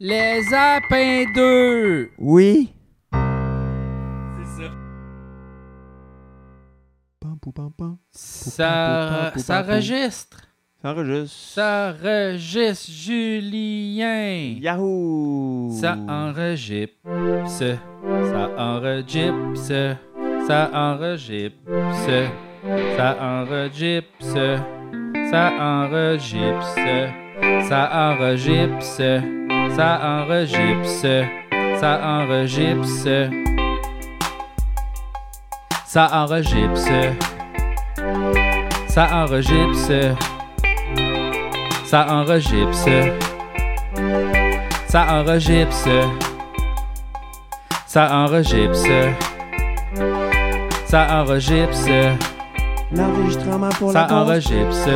Les Apins 2! Oui. C'est ça. Ça, ça enregistre. Ça enregistre. Ça enregistre, Julien. Yahoo! Ça enregistre. Ça enregistre. Ça enregistre. Ça enregistre. Ça enregistre. Ça enregistre ça enregistre, ça enregistre, ça enregistre, ça enregistre, ça enregistre, ça enregistre, ça enregistre, ça enregistre. Ça enregistre.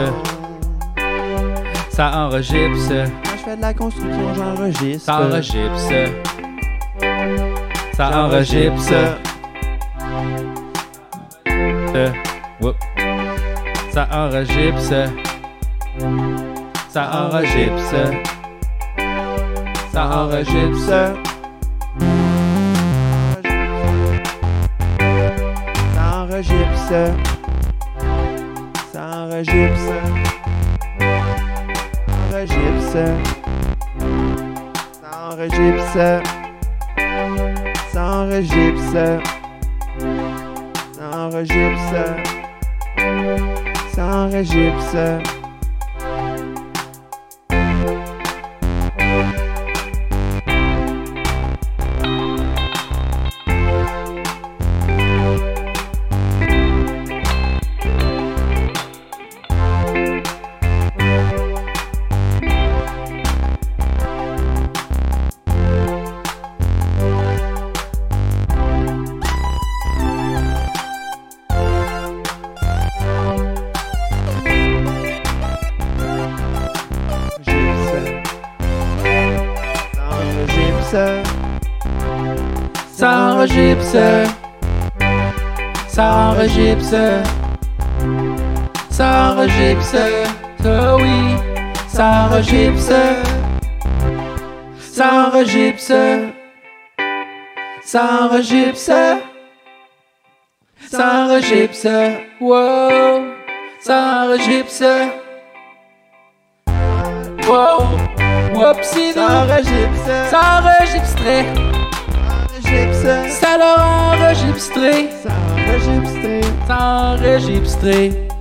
Ça enregistre. Je fais de la construction, j'enregistre. Ça enregistre. Ça enregistre. Euh. Ça enregistre. Ça enregistre. Ça enregistre. Ça enregistre. Ça enregistre. S'enregistre. S'enregistre. S'enregistre. S'enregistre. S'enregistre. Gibson. Sarah Gibson, oui, Sarah Gibson. Sarah Gibson. Sarah Gibson. Sarah Gibson, wow, Sarah Gibson. Wow, whoopsie, Sarah Gibson. Sarah Gibson. Sarah Gibson. Ça l'a enregistré. Sarah enregistré, enregistré.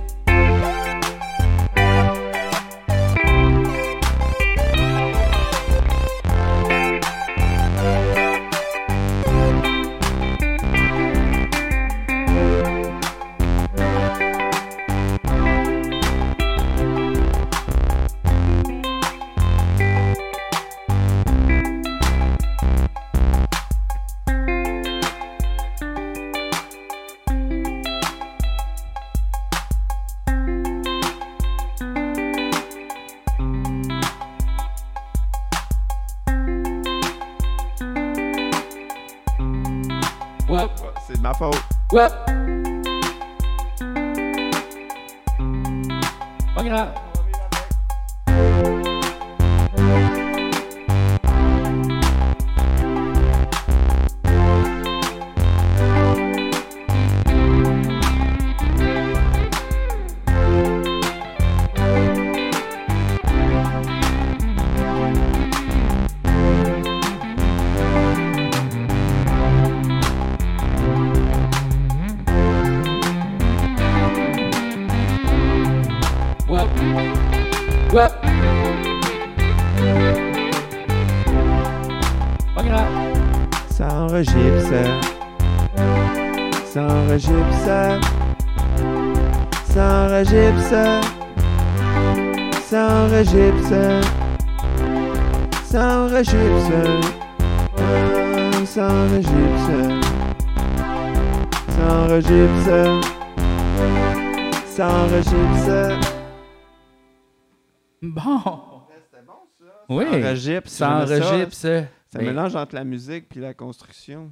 Panginoon, Sans Sandra Gibson. Sandra Gibson. Sandra sans Sandra Bon. C'était bon, ça? Oui. Sandra Gibson. Ça, ça mélange entre la musique puis la construction.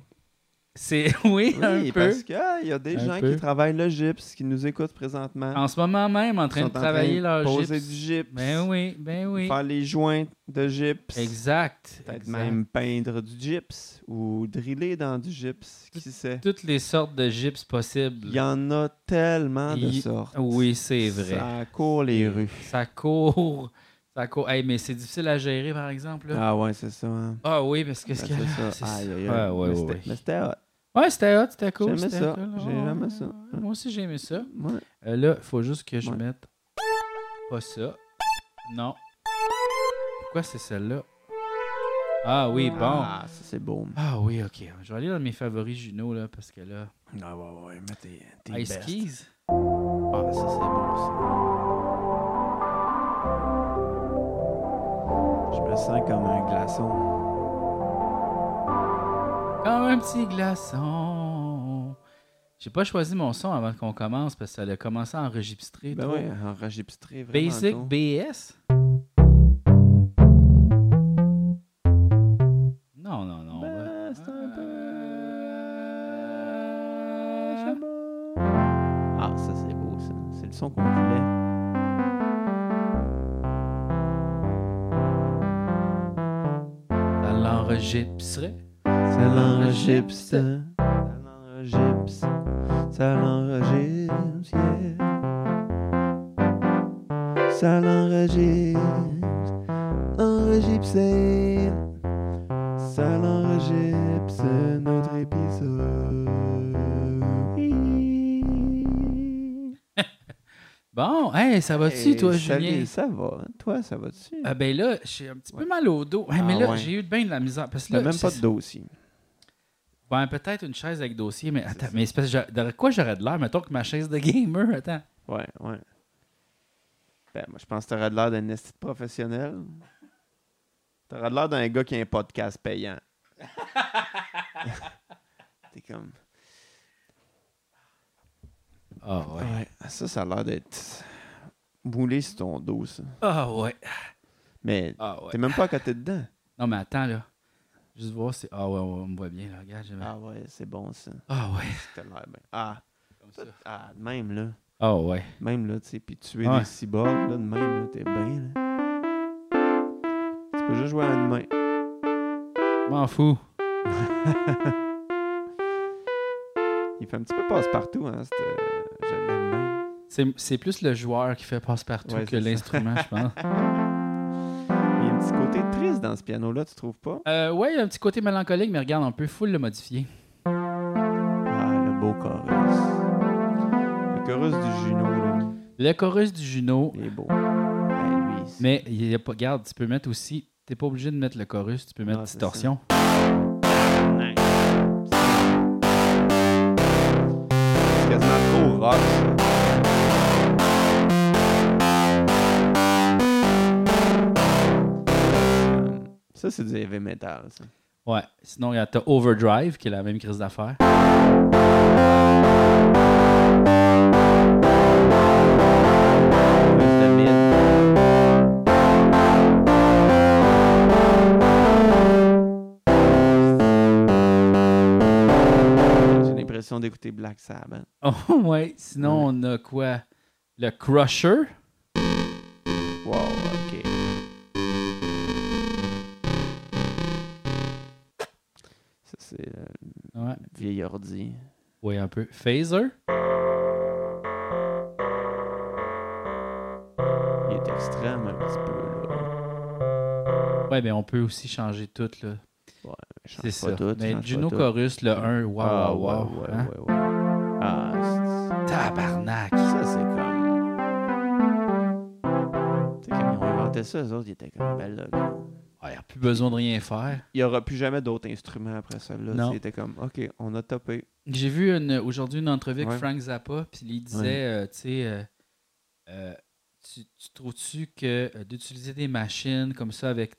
C'est oui, un Oui, peu. parce qu'il y a des Un gens peu. qui travaillent le gypse, qui nous écoutent présentement. En ce moment même, en train de sont en travailler de leur poser gypse. du gypse. Ben oui, ben oui. Faire les joints de gypse. Exact. Peut-être même peindre du gypse ou driller dans du gypse. Qui sait? Toutes les sortes de gypse possibles. Il y en a tellement de Il- sortes. Oui, c'est vrai. Ça court les rues. Ça court. Ça court. Hey, mais c'est difficile à gérer, par exemple. là. Ah ouais, c'est ça. hein. Ah oui, parce que... Ben, c'est que- c'est ça. Aïe, aïe, aïe. Ouais, ouais, mais ouais, c'était- ouais. mais c'était hot. Ouais, c'était hot, c'était cool. J'aimais c'était ça. cool. J'ai Ouais, ça. ouais. Moi aussi, j'ai aimé ça. Ouais. Euh, là, il faut juste que je Ouais. mette pas ça. Non. Pourquoi c'est celle-là? Ah oui, bon. Ah, ça c'est beau. Ah oui, ok. Je vais aller dans mes favoris Juno, là, parce que là... Ah ouais, ouais, mais t'es, Ice best. Keys? Ah, ça c'est beau ça. Sens comme un glaçon. Comme un petit glaçon. J'ai pas choisi mon son avant qu'on commence parce que ça a commencé à enregistrer. Ben trop. ouais, enregistré vraiment Basic tôt. BS? Non, non, non. Ben, c'est un peu- Euh, Ah, ça c'est beau ça. C'est le son qu'on l'enregistrerait. Ça l'enregistre. Hey, ça va-tu, toi, salut, Julien? Ça va? Toi, ça va-tu? Ah ben là, j'ai un petit peu mal au dos. Hey, mais Ah là, ouais. j'ai eu bien de la misère. Parce que T'as là, même pas de c'est- dossier. Ouais, peut-être une chaise avec dossier, mais attends, mais c'est parce que j'a- de quoi j'aurais de l'air? Mettons que ma chaise de gamer, attends. Ouais, ouais. Ben, moi, je pense que t'aurais de l'air d'un esti de professionnel. T'aurais de l'air d'un gars qui a un podcast payant. T'es comme. Ah ouais. Ouais, ça, ça a l'air d'être moulé sur ton dos, ça. Ah ouais. Mais Ah ouais. t'es même pas à côté dedans. Non, mais attends, là. Juste voir si. Ah ouais, ouais, on me voit bien, là. Regarde, Ah ouais, c'est bon, ça. Ah ouais. T'as l'air bien. Ah, Comme ça. ah, de même, là. Ah ouais. Même, là, tu sais. Puis tuer Ouais. des cyborgs, là, de même, là, t'es bien, là. Tu peux juste jouer à une main. M'en fous. Il fait un petit peu passe-partout, hein, cette, C'est plus le joueur qui fait passe-partout Ouais, que l'instrument, je pense. Il y a un petit côté triste dans ce piano-là, tu trouves pas? Euh, ouais, il y a un petit côté mélancolique, mais regarde, on peut full le modifier. Ah, le beau chorus. Le chorus du Juno, là, Le chorus du Juno, il est beau. Ben, lui, mais il y a pas. Regarde, tu peux mettre aussi. T'es pas obligé de mettre le chorus, tu peux mettre Ah, distorsion. C'est quasiment trop rock, ça. Ça, c'est du heavy metal, ça. Ouais. Sinon, il y a t'as Overdrive, qui est la même crise d'affaires. J'ai l'impression d'écouter Black Sabbath. Oh, ouais. Sinon, on a quoi? Le Crusher. Euh, Ouais. vieil ordi. Oui, un peu. Phaser? Il est extrême un petit peu, là. Ouais, mais on peut aussi changer tout, là. Change C'est ça. tout, mais change Juno. Chorus, le 1, wow, Ah, wow, wow. ouais, ouais, hein? ouais, ouais. Ah, Tabarnak. ça, c'est comme... Tu sais, quand ils ont inventé ça, eux autres, ils étaient comme, ben là, plus besoin de rien faire. il n'y aura plus jamais d'autres instruments après ça. Là. Non. C'était comme, OK, on a topé. J'ai vu une- aujourd'hui une entrevue avec Ouais. Frank Zappa, puis il disait, euh, tu sais, euh, euh, tu, tu trouves-tu que euh, d'utiliser des machines comme ça avec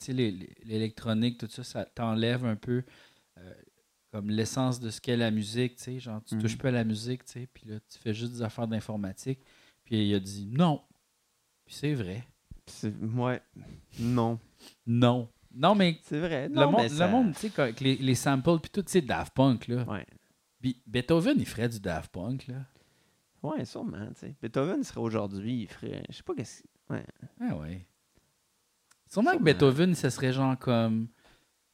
l'électronique, tout ça, ça t'enlève un peu euh, comme l'essence de ce qu'est la musique, tu sais, genre tu Mhm. touches pas à la musique, tu sais, puis là tu fais juste des affaires d'informatique. Puis il a dit non. Puis c'est vrai. C'est- Ouais, non. Non. Non, mais C'est vrai. le monde, ça- le monde tu sais, avec les, les samples, puis tout, tu sais, Daft Punk, là. Ouais. Puis Beethoven, il ferait du Daft Punk, là. Ouais, sûrement, tu sais. Beethoven serait aujourd'hui, il ferait. Je sais pas qu'est-ce. Ouais. Ah ouais. Sûrement que. Beethoven, ce serait genre comme.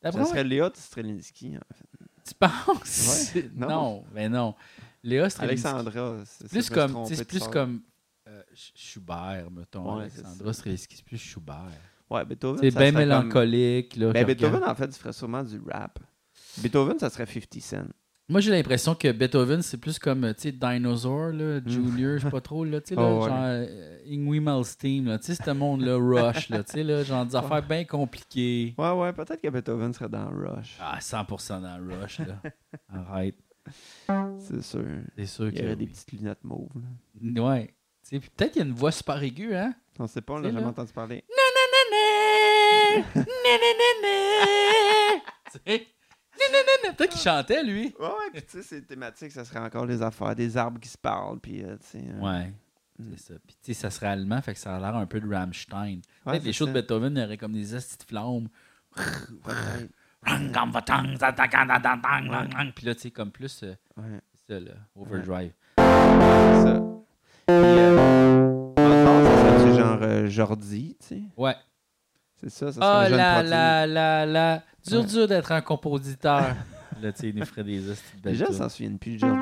Ça serait Léa Strelinsky, en fait. Tu penses? Ouais, non. non. mais non. Léa Strelinsky. Alexandra. c'est- Plus ça, comme, c'est plus comme euh, Sch- Schubert, mettons. Ouais, Alexandra ça. Strelinsky, c'est plus Schubert. Ouais, Beethoven. C'est bien comme- mélancolique. Là, Ben, Beethoven, regarde. en fait, il ferait sûrement du rap. Beethoven, ça serait 50 Cent. Moi, j'ai l'impression que Beethoven, c'est plus comme, tu sais, Dinosaur, là, Junior, je sais pas trop, là, tu sais, Oh, ouais. genre euh, Malmsteen, là, tu sais, ce monde-là, Rush, là, tu sais, là, genre des affaires bien compliquées. Ouais, ouais, peut-être que Beethoven serait dans Rush. Ah, 100% dans Rush, là. Arrête. C'est sûr. C'est sûr Il y aurait des petites lunettes mauves. là. Ouais. Tu sais, puis peut-être qu'il y a une voix super aiguë, hein? On sait pas, on l'a jamais entendu parler. Nananana. Peut-être qu'il chantait, lui. Ouais, ouais, puis tu sais, c'est thématique, ça serait encore les affaires, des arbres qui se parlent, puis euh, tu sais. euh, Ouais. C'est ça. Puis, tu sais, ça serait allemand, fait que ça a l'air un peu de Rammstein. ouais, les c'est shows de. Beethoven, il y aurait comme des astuces de flammes. Puis là, tu sais, comme plus, euh, Ouais, c'est ça, là, overdrive. c'est ça. Puis, euh, ça serait genre euh, Jordi, tu sais. Ouais. C'est ça, ça Oh jeune là là là là. Dur, Ouais. dur d'être un compositeur. là, tu sais, il nous ferait des Les gens s'en souviennent plus de Jordi.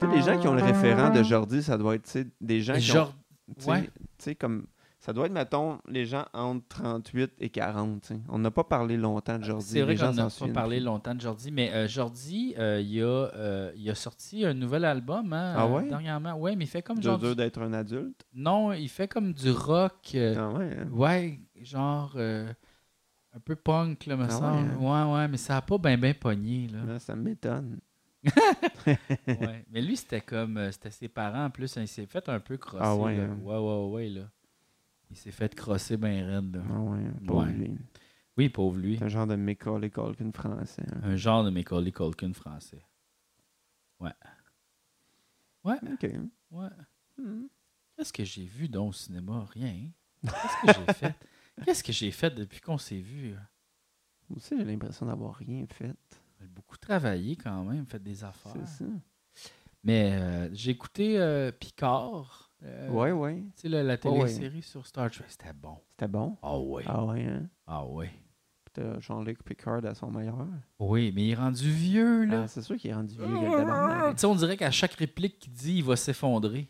Tu sais, les gens qui ont le référent de Jordi, ça doit être tu sais, des gens qui Genre, ont. tu sais- ouais. Tu sais, comme. Ça doit être, mettons, les gens entre 38 et 40. tu sais. On n'a pas parlé longtemps de Jordi. C'est vrai les gens qu'on n'a pas parlé plus. longtemps de Jordi, mais euh, Jordi, euh, il, a, euh, il a sorti un nouvel album hein, Ah euh, ouais? dernièrement. Ouais, mais il fait comme Dur genre. d'être un adulte? Non, il fait comme du rock. euh, Ah ouais. hein? Ouais, genre euh, un peu punk, là, me Ah ouais, semble. Ouais, ouais, mais ça a pas bien, bien pogné, là. Là, ça m'étonne. ouais. Mais lui, c'était comme. euh, c'était ses parents en plus. hein, il s'est fait un peu crosser. Ah ouais, là. hein. Ouais, ouais, ouais, là. Il s'est fait crosser bien raide, là. Ah ouais, pauvre Ouais. lui. Oui, pauvre lui. Un genre de Macaulay Culkin français. hein. Un genre de Macaulay Culkin français. Ouais, OK. ouais. Hmm. Qu'est-ce que j'ai vu donc au cinéma? Rien. Qu'est-ce que j'ai fait? Qu'est-ce que j'ai fait depuis qu'on s'est vu? Moi aussi, j'ai l'impression d'avoir rien fait. J'ai beaucoup travaillé quand même, fait des affaires. C'est ça. Mais euh, j'ai écouté euh, Picard. euh, ouais, ouais. Tu sais, la, la Ouais, ouais. télésérie sur Star Trek. C'était bon. C'était bon? Ah oui. Ah ouais, hein? Ah t'as Jean-Luc Picard à son meilleur. Oui, mais il est rendu vieux, là. Ah, c'est sûr qu'il est rendu vieux, le tabarnak. Tu sais, on dirait qu'à chaque réplique qu'il dit, il va s'effondrer.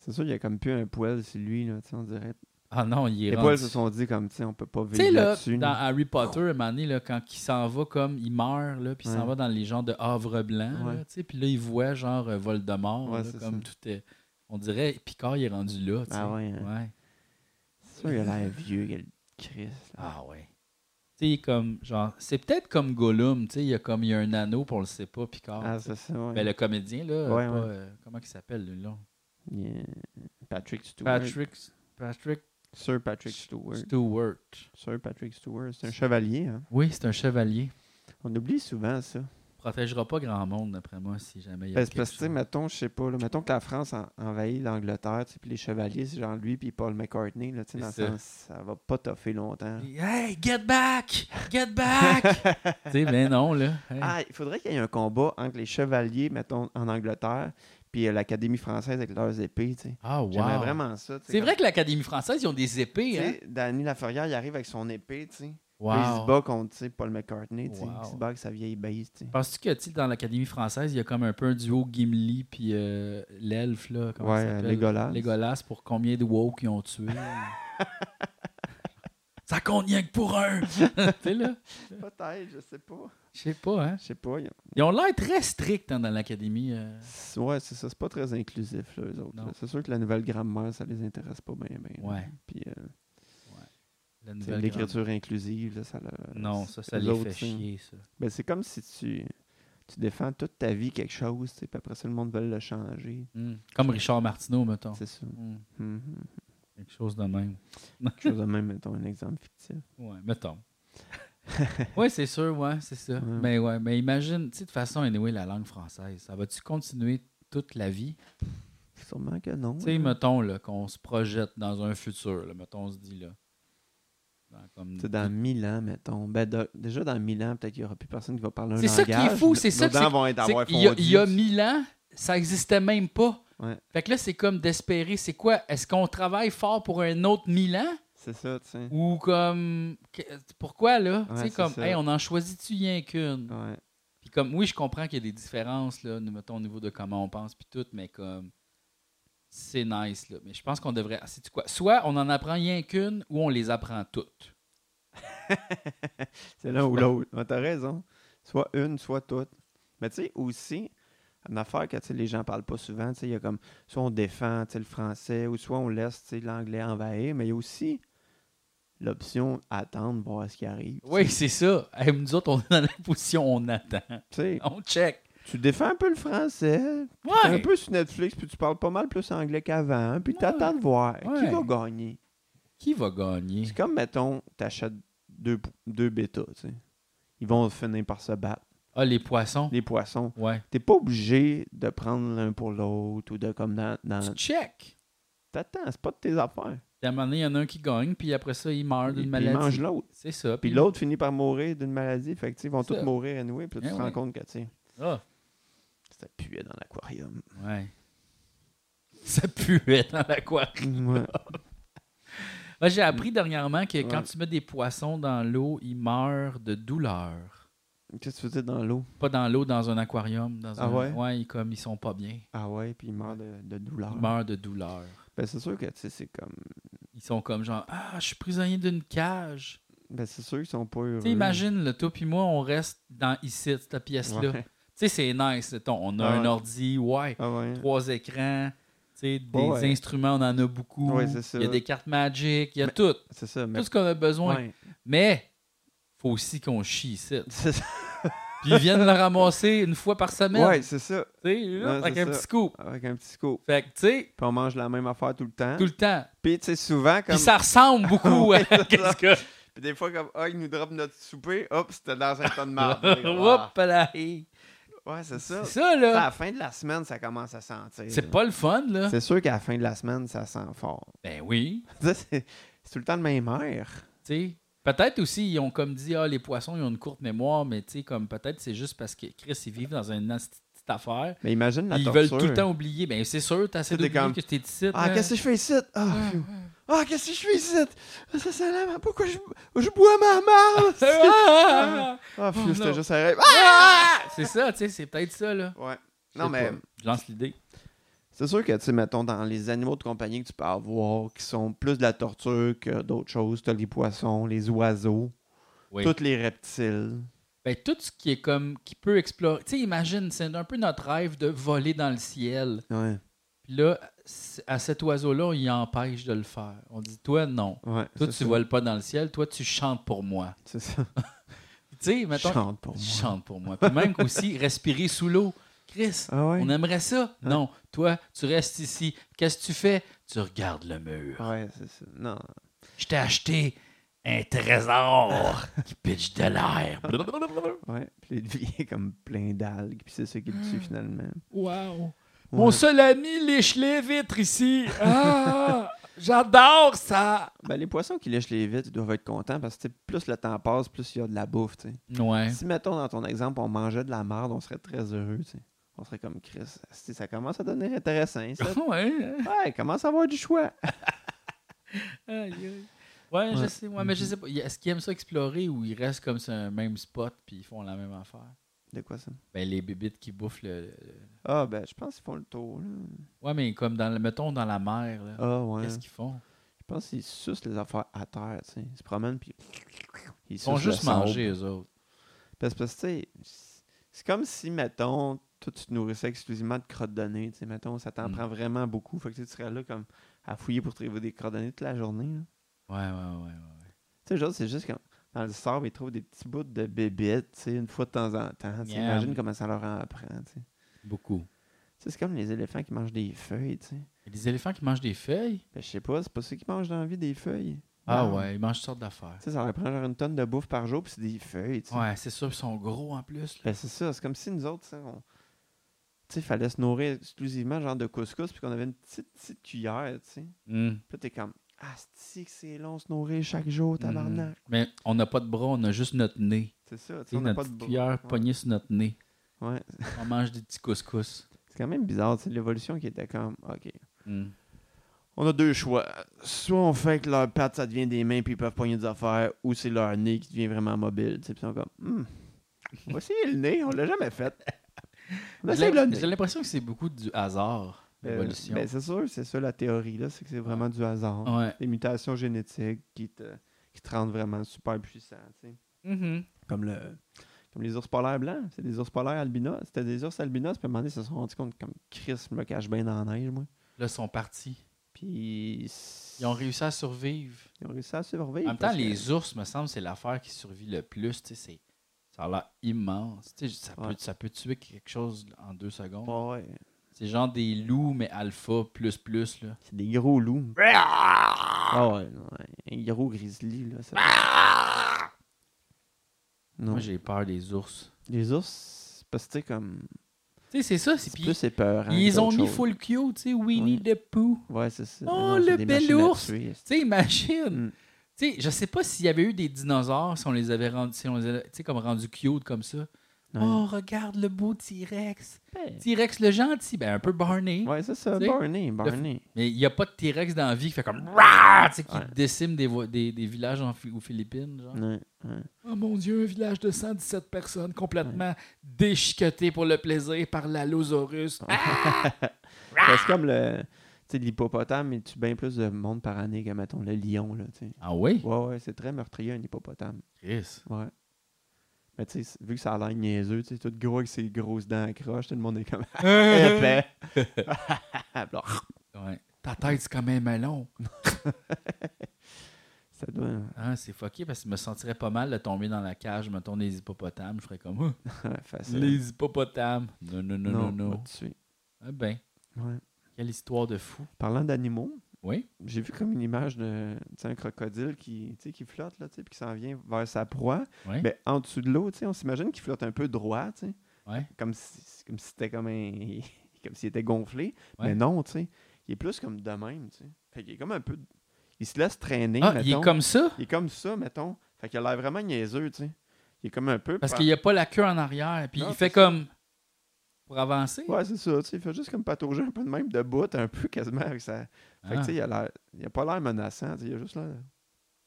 C'est sûr qu'il y a comme plus un poil sur lui, là, tu sais, on dirait. Ah non, il est Les rendu... poils se sont dit comme, tu sais, on peut pas Tu sais, vivre là, là-dessus. dans là. Harry Potter, un moment donné, là, quand il s'en va comme, il meurt, là, puis il s'en Ouais. va dans les genres de havre blanc, Ouais. tu sais, puis là, il voit genre euh, Voldemort, Ouais, là, c'est comme ça. tout est... On dirait, Picard, il est rendu là, tu sais. Ah ouais, hein. Ouais. C'est sûr qu'il a l'air vieux, quel Christ. là. Ah ouais. Tu sais, comme, genre, c'est peut-être comme Gollum, tu sais, il y a comme, il y a un anneau, puis on le sait pas, Picard. Ah, c'est ça, ouais. Ben, le comédien, là, Ouais, pas, ouais. euh, comment il s'appelle, lui, là? Il est- Patrick Stewart. Patrick, Patrick Sir Patrick Stewart. Stewart. Sir Patrick Stewart. C'est un chevalier, hein. Oui, c'est un chevalier. On oublie souvent ça. Protégera pas grand monde, d'après moi, si jamais il y a Ben, quelque parce que, mettons, je sais pas, là, mettons que la France en- envahit l'Angleterre, puis les chevaliers, c'est genre lui puis Paul McCartney, là, dans ça. sens, ça va pas toffer longtemps. Hey, get back! Get back! tu sais, ben non, là. Hey. Ah, il faudrait qu'il y ait un combat entre les chevaliers, mettons, en Angleterre, puis euh, l'Académie française avec leurs épées, tu sais. Ah, wow. J'aimerais vraiment ça. tu sais, C'est comme- vrai que l'Académie française, ils ont des épées, Tu hein? sais, Danny Laferrière, il arrive avec son épée, tu sais. Puis Wow. il se bat contre, tu sais, Paul McCartney, tu sais. Wow. Il se bat avec sa vieille base, tu sais. Penses-tu que, tu sais, dans l'Académie française, il y a comme un peu un duo Gimli puis euh, l'elfe, là? Comment Ouais, ça s'appelle? Legolas. Legolas pour combien de woke ils ont tué? ça compte rien que pour un! tu sais, là? Peut-être, je sais pas. Je sais pas, hein? Je sais pas. Ils ont l'air très stricts hein, dans l'Académie. euh. Ouais, c'est ça. C'est pas très inclusif, là, eux autres. C'est sûr que la nouvelle grammaire, ça les intéresse pas bien, bien. là. Ouais. Puis euh, nouvelle l'écriture inclusive, là, ça grande- Non, ça, ça les fait chier, ça. Ben, c'est comme si tu, tu défends toute ta vie quelque chose, puis après ça, le monde veut le changer. Hmm. Comme Richard Martineau, mettons. C'est ça. Hmm. Quelque chose de même. Quelque chose de même, mettons un exemple fictif. Ouais, mettons. oui, c'est sûr, ouais, c'est ça. Ouais. Mais ouais, mais imagine, tu sais, de toute façon, anyway, la langue française, ça va-tu continuer toute la vie? Sûrement que non. Tu sais, mettons, là, qu'on se projette dans un futur, là, mettons, on se dit, là. dans comme dans 1000 ans, mettons. Ben, de- déjà, dans 1000 ans, peut-être qu'il n'y aura plus personne qui va parler un C'est ça qui est langage. fou, c'est ça il y a 1000 ans, ça existait même pas. Ouais. Fait que là, c'est comme d'espérer, c'est quoi? Est-ce qu'on travaille fort pour un autre 1000 ans? C'est ça, tu sais. Ou comme. Pourquoi là? tu sais, comme, ça. hey, on en choisit-tu rien qu'une? Ouais. Puis comme, oui, je comprends qu'il y a des différences, là, nous mettons, au niveau de comment on pense, puis tout, mais comme. C'est nice, là. Mais je pense qu'on devrait. ah, sais-tu quoi? Soit on en apprend rien qu'une, ou on les apprend toutes. C'est l'un ou l'autre. T'as raison. Soit une, soit toute. Mais tu sais, aussi, une affaire que tu les gens parlent pas souvent, tu il y a comme, soit on défend tu le français, ou soit on laisse tu l'anglais envahir, mais il y a aussi l'option attendre, voir ce qui arrive. tu Oui, c'est ça. Hey, nous autres, on est dans la position, on attend. Tu On check. tu défends un peu le français, Ouais. un peu sur Netflix, puis tu parles pas mal plus anglais qu'avant, puis t'attends de voir qui va gagner. Qui va gagner? C'est comme, mettons, t'achètes deux, deux bêtas, tu sais. Ils vont finir par se battre. Ah, les poissons? Les poissons. Ouais. T'es pas obligé de prendre l'un pour l'autre ou de comme dans. dans... Tu check. T'attends, c'est pas de tes affaires. Puis à un moment donné, il y en a un qui gagne, puis après ça, il meurt d'une il maladie. mange l'autre. C'est ça. Puis l'autre finit par mourir d'une maladie. Fait que, ils vont tous mourir à nouer. Puis là, tu Eh te rends ouais. compte que, tu sais, Ah, ça puait dans l'aquarium. ouais. Ça puait dans l'aquarium. ouais. Moi, J'ai appris dernièrement que quand tu mets des poissons dans l'eau, ils meurent de douleur. Qu'est-ce que tu faisais dans l'eau? Pas dans l'eau, dans un aquarium. Dans Ah un... ouais? Ouais, ils, comme ils sont pas bien. Ah ouais, puis il meurt de, de douleur. Ils meurent de douleur. Ben, c'est sûr que, tu sais, c'est comme. Ils sont comme genre, ah, je suis prisonnier d'une cage. Ben, c'est sûr qu'ils sont pas heureux. Tu sais, imagine, là, toi puis moi, on reste dans ici, cette pièce-là. Ouais. Tu sais, c'est nice. On a Ah un ordi, ouais. Ah ouais. Trois écrans. tu sais, des Ouais. instruments, on en a beaucoup. Ouais, c'est ça. Il y a des cartes Magic, il y a Mais- tout. C'est ça, mais. Tout ce qu'on a besoin. Ouais. Mais, faut aussi qu'on chie ici. C'est ça. Puis ils viennent le ramasser une fois par semaine. Ouais, c'est ça. Tu sais, là, avec c'est un ça. petit scoop. Avec un petit scoop. Fait que, tu sais, Puis on mange la même affaire tout le temps. tout le temps. Puis, tu sais, souvent, comme. Puis ça ressemble beaucoup à Ouais, c'est qu'est-ce ça. que. Puis des fois, comme, ah, ils nous drop notre souper, hop, c'était dans un ton de marde. Ah. Hop là. C'est ouais, c'est ça. ça, À là. la fin de la semaine, ça commence à sentir. C'est là. pas le fun, là. C'est sûr qu'à la fin de la semaine, ça sent fort. Ben oui. Ça, c'est c'est tout le temps le même air. Tu sais, peut-être aussi, ils ont comme dit, ah, les poissons, ils ont une courte mémoire, mais tu sais, comme peut-être c'est juste parce que Chris, ils vivent dans une petite affaire. Mais imagine la Ils torture. veulent tout le temps oublier. Ben c'est sûr, t'as assez d'oublier comme, que t'es ici. Ah, là. qu'est-ce que je fais ici? Ah, ah qu'est-ce que je fais ici? Ah, Ça la Pourquoi je, je bois ma marde? Ah! Ah, Oh, c'était juste un rêve. Ah! C'est ça, tu sais, c'est peut-être ça, là. Ouais. Non, mais. Je lance l'idée. C'est sûr que, tu sais, mettons, dans les animaux de compagnie que tu peux avoir, qui sont plus de la torture que d'autres choses, t'as les poissons, les oiseaux, Oui. tous les reptiles. Ben, tout ce qui est comme, qui peut explorer. Tu sais, imagine, c'est un peu notre rêve de voler dans le ciel. Ouais. Puis là, à cet oiseau-là, il empêche de le faire. On dit, toi, non. Ouais. Toi, tu ça. voles pas dans le ciel. Toi, tu chantes pour moi. C'est ça. Tu sais, mettons. Chante pour moi. Chante pour moi. Puis même aussi, respirer sous l'eau. Chris, Ah ouais? on aimerait ça. Ouais. Non, toi, tu restes ici. Qu'est-ce que tu fais? Tu regardes le mur. Ouais, c'est ça. Non. Je t'ai acheté un trésor qui pitch de l'air. Ouais. Puis il devient comme plein d'algues, puis c'est ça qui le tue finalement. Wow. Ouais. Mon seul ami lèche les vitres ici. Ah, j'adore ça. Ben, les poissons qui lèchent les vitres, ils doivent être contents parce que plus le temps passe, plus il y a de la bouffe. tu sais. Ouais. Si, mettons, dans ton exemple, on mangeait de la merde, on serait très heureux. tu sais. On serait comme Chris. Ça commence à devenir intéressant. Ça. Ouais. Ouais, il commence à avoir du choix. Aïe, aïe. Ouais, je Ouais. sais. Ouais, mais je sais pas. Est-ce qu'ils aiment ça explorer ou ils restent comme sur un même spot puis ils font la même affaire? De quoi ça? Ben, les bébites qui bouffent le. Ah, ben, je pense qu'ils font le tour. Là. Ouais, mais comme dans le. Mettons dans la mer, là. Ah, ouais. Qu'est-ce qu'ils font? Je pense qu'ils sucent les affaires à terre. tu sais. Ils se promènent, puis. Ils Ils font juste manger, eux autres. Parce parce que, tu sais, c'est comme si, mettons, toi, tu te nourrissais exclusivement de crottes de nez. Tu sais, mettons, ça t'en Mm. prend vraiment beaucoup. Fait que tu serais là comme à fouiller pour trouver des crottes de nez toute la journée. là. Ouais, ouais, ouais, ouais. Tu sais, c'est juste quand dans le sable, ils trouvent des petits bouts de bébites, tu sais, une fois de temps en temps. Tu. Imagine comment ça leur en apprend, tu sais. Beaucoup. C'est comme les éléphants qui mangent des feuilles, tu sais. Des éléphants qui mangent des feuilles? Ben, je sais pas, c'est pas ceux qui mangent dans la vie des feuilles. Ah ouais, ils mangent toutes sortes d'affaires. Tu sais, ça leur prend genre une tonne de bouffe par jour, puis c'est des feuilles, tu sais. Ouais, c'est sûr, ils sont gros en plus. là. Ben, c'est ça, c'est comme si nous autres, tu sais, on... Tu sais, fallait se nourrir exclusivement genre de couscous, puis qu'on avait une petite, petite cuillère, tu sais. Hmm. Puis là, t'es comme, que c'est long se nourrir chaque jour, tabarnak. Mhm. Mais on n'a pas de bras, on a juste notre nez. C'est ça, tu sais, sais, on n'a notre pas de petite bras. cuillère Ouais. pognée sur notre nez. Ouais. On mange des petits couscous. C'est quand même bizarre, c'est l'évolution qui était comme, ok. On a deux choix. Soit on fait que leur patte, ça devient des mains puis ils peuvent pogner des affaires, ou c'est leur nez qui devient vraiment mobile. tu sais, Puis ils sont comme, hmm, on va essayer le nez, on l'a jamais fait. J'ai l'impression que c'est beaucoup du hasard, Euh, ben, c'est sûr, c'est ça la théorie, là, c'est que c'est vraiment du hasard. ouais. Des mutations génétiques qui te, qui te rendent vraiment super puissant. Mhm. Comme, le, comme les ours polaires blancs. C'est des ours polaires albinos. C'était des ours albinos, puis à un moment donné, ils se sont rendus compte comme Chris me cache bien dans la neige, moi. Là, ils sont partis. Puis. Ils ont réussi à survivre. Ils ont réussi à survivre. En même temps, que- les ours, me semble, c'est l'affaire qui survit le plus. C'est- ça a l'air immense. Ça, peut, ça peut tuer quelque chose en deux secondes. Ouais. C'est genre des loups, mais alpha plus plus. Là. C'est des gros loups. Ah ouais, ouais. Un gros grizzly, là. ça- Non. Moi, j'ai peur des ours. Les ours, parce que tu sais, comme. Tu sais, c'est ça. C'est C'est puis plus épeurant. ils ont mis chose. full cute, tu sais, Winnie the Pooh. Ouais, c'est ça. Oh, Non, c'est le bel ours! Tu sais, imagine. Mm. Tu sais, je sais pas s'il y avait eu des dinosaures, si on les avait rendus, si on les avait, comme rendus cute comme ça. Ouais. Oh, regarde le beau T-Rex. Ouais. T-Rex le gentil, ben un peu Barney. Ouais, c'est ça, Barney, Barney. Mais il n'y a pas de T-Rex dans la vie qui fait comme tu sais, qui Ouais. décime des, vo- des, des villages en, aux Philippines. Genre. Oh mon Dieu, un village de 117 personnes complètement déchiquetées pour le plaisir par l'Allosaurus. Ah! Ben, c'est comme le. Tu l'hippopotame, il tue bien plus de monde par année que, mettons, le lion, là. Ah oui? Ouais, ouais, c'est très meurtrier, un hippopotame. Chris. Ouais. Mais tu sais, vu que ça a l'air niaiseux, tu sais, tout gros avec ses grosses dents à croche, tout le monde est comme épais. Ouais. Ta tête, c'est quand même long. ça doit. Ah, c'est fucké parce que je me sentirais pas mal de tomber dans la cage, mettons, des hippopotames. Je ferais comme Ah, facile. les hippopotames. Non, non, non, non, non. va te tuer. Ah ben, Ouais. quelle histoire de fou. Parlant d'animaux, Oui? j'ai vu comme une image de un crocodile qui, qui flotte, là, puis qui s'en vient vers sa proie. Oui? Mais en dessous de l'eau, on s'imagine qu'il flotte un peu droit. Ouais. Comme si comme si c'était comme un. comme s'il était gonflé. Mais non. Il est plus comme de même, tu sais. Fait qu'il est comme un peu. Il se laisse traîner. Ah, mettons. il est comme ça? Il est comme ça, mettons. Fait qu'il a l'air vraiment niaiseux, tu sais. Il est comme un peu. Parce pa- qu'il n'y a pas la queue en arrière. Puis Non, il fait comme. Pour avancer. Ouais, c'est ça. Il fait juste comme patauger un peu de même de bout, un peu quasiment avec sa. Fait que, Ah. tu sais, il a l'air. Il a pas l'air menaçant. Il a juste l'air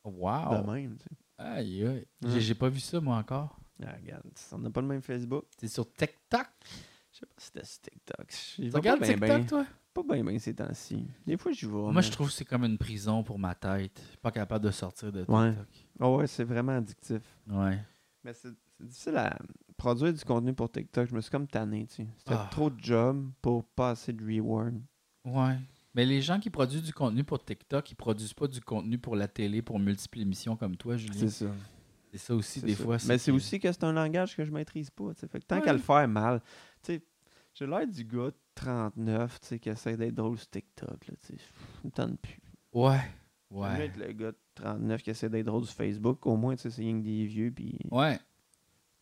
Wow. de même, tu sais. Aïe, aïe. Ouais. J'ai- pas vu ça, moi, encore. Ah, regarde, on n'a pas le même Facebook. C'est sur TikTok? Je sais pas si c'était sur TikTok. Tu regardes TikTok, toi? Pas bien, bien ces temps-ci. Des fois, j'y vais. Moi, mais- je trouve que c'est comme une prison pour ma tête. Je suis pas capable de sortir de TikTok. Ouais. Ah ouais, c'est vraiment addictif. Ouais. Mais c'est difficile à produire du contenu pour TikTok. Je me suis comme tanné, tu sais. C'était Ah. trop de job pour pas assez de reward. Ouais. Mais les gens qui produisent du contenu pour TikTok, ils produisent pas du contenu pour la télé, pour multiples émissions comme toi, Julien. C'est ça. C'est ça aussi, des ça. fois. Mais c'est aussi que c'est un langage que je maîtrise pas. Fait que tant Ouais. qu'à le faire mal, tu sais, j'ai l'air du gars de 39 tu sais, qui essaie d'être drôle sur TikTok. Là, tu sais. Ça me tente plus. Ouais. Ouais. le gars de 39 qui essaie d'être drôle sur Facebook. Au moins, tu sais, c'est rien que des vieux, puis Ouais.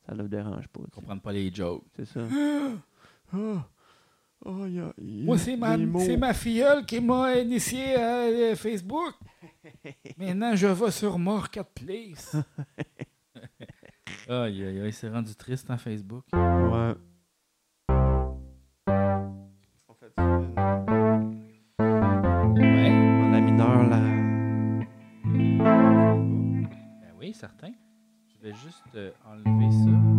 Ça le dérange pas. comprennent pas les jokes. C'est ça. Ah. Oh, il y a- il y a Moi, c'est ma, filleule qui m'a initié à euh, Facebook. Maintenant, je vais sur Marketplace. Aïe, aïe, aïe, c'est rendu triste en Facebook. Ouais. On fait ça une- Ouais. en la mineure, là. Ben oui, certain. Vais juste euh, enlever ça.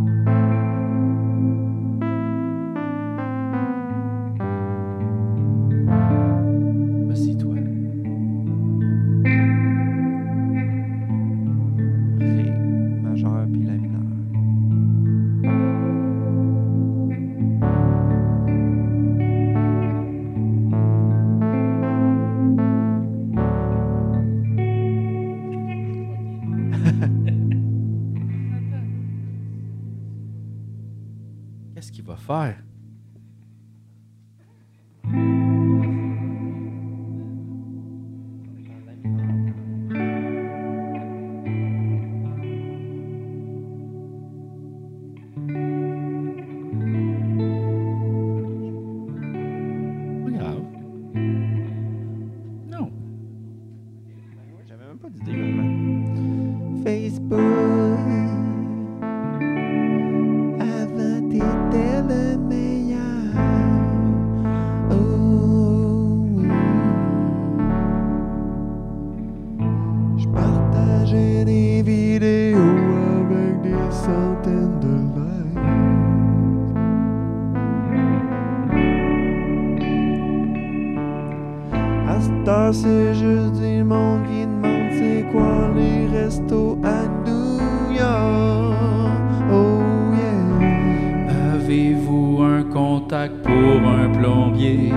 Avez-vous un contact pour un plombier?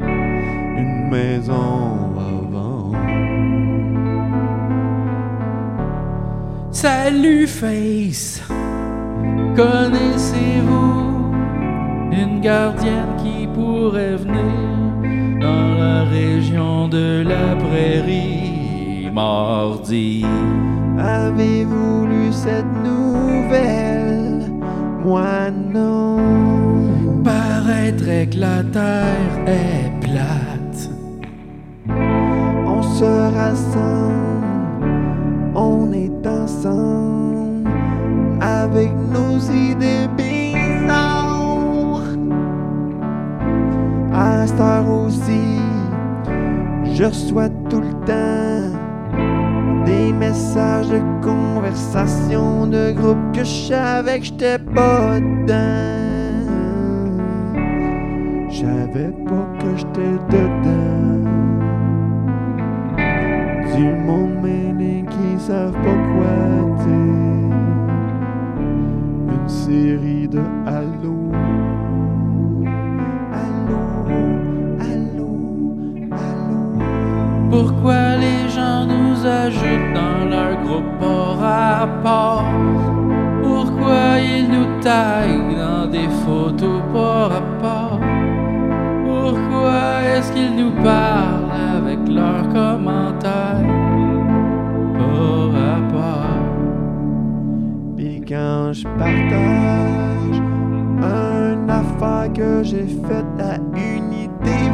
Une maison à vendre. Salut Face, connaissez-vous une gardienne qui pourrait venir dans la région de la prairie mardi? Avez-vous lu cette nouvelle? Moi non. Paraîtrait que la terre est plate. On se rassemble, on est ensemble avec nos idées bizarres. À cette heure aussi, je reçois tout le temps des messages de conversation de groupe que je savais que j'étais savais pas que j'étais dedans. Du monde mêlé qui savent pas quoi dire. Une série de allô. Pourquoi les gens nous ajoutent dans leur groupe par rapport? Dans des photos par rapport? Pourquoi est-ce qu'ils nous parlent avec leurs commentaires par rapport? Puis quand je partage une affaire que j'ai faite à Unité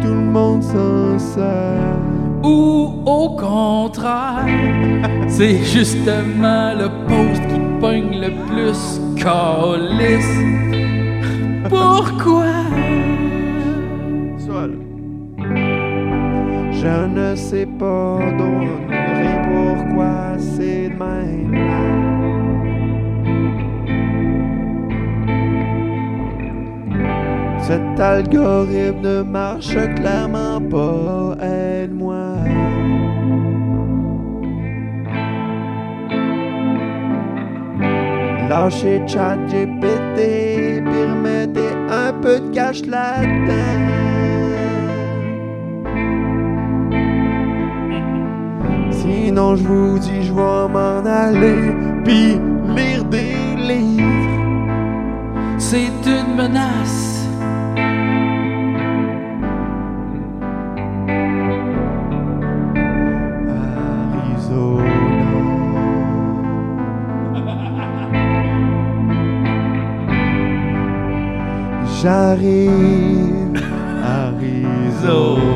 tout le monde s'en sert. Ou au contraire, c'est justement le post qui pogne le plus Pourquoi? Soit là. Je ne sais pas donner pourquoi c'est de même? Cet algorithme ne marche clairement pas, aide-moi. Lâchez ChatGPT, puis remettez un peu de cash là-dedans. Sinon, je vous dis, je vais m'en aller, puis lire des. C'est une menace. J'arrive, Arizona.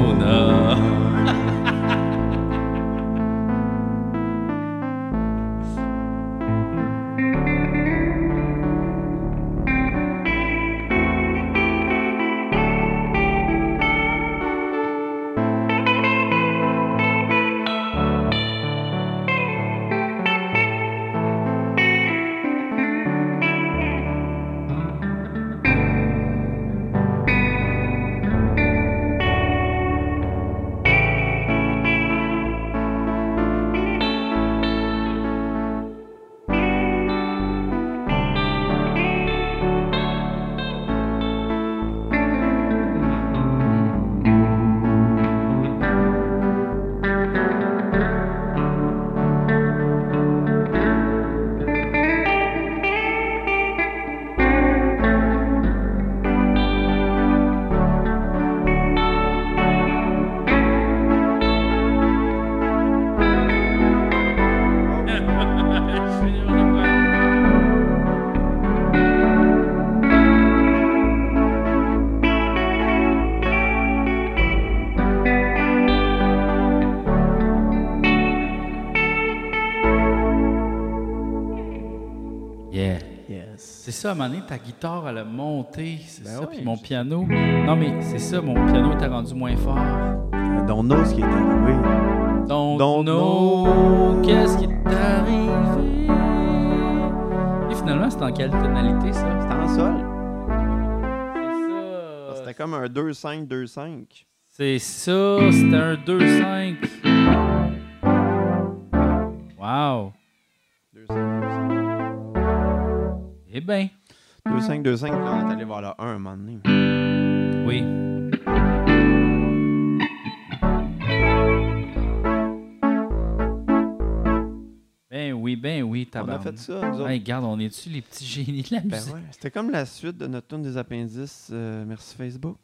Ça, à un moment donné, ta guitare, elle a monté, c'est Ben ça, ouais, puis mon piano. Non, mais c'est ça, mon piano était rendu moins fort. Don't know ce qui est arrivé. Don't no, know. qu'est-ce qui t'est arrivé? Et finalement, c'est en quelle tonalité, ça? C'était en sol. C'est ça. C'était comme un 2-5, 2-5. C'est ça, c'était un 2-5. Wow. 2-5, Eh bien, 2-5, 2-5, puis là, on est allé voir le 1 un moment donné. oui. Ben oui, ben oui, On a tabarnak. fait ça, nous autres. Hey, regarde, on est-tu les petits génies de la Ben musique? ouais, c'était comme la suite de notre tourne des appendices euh, Merci Facebook.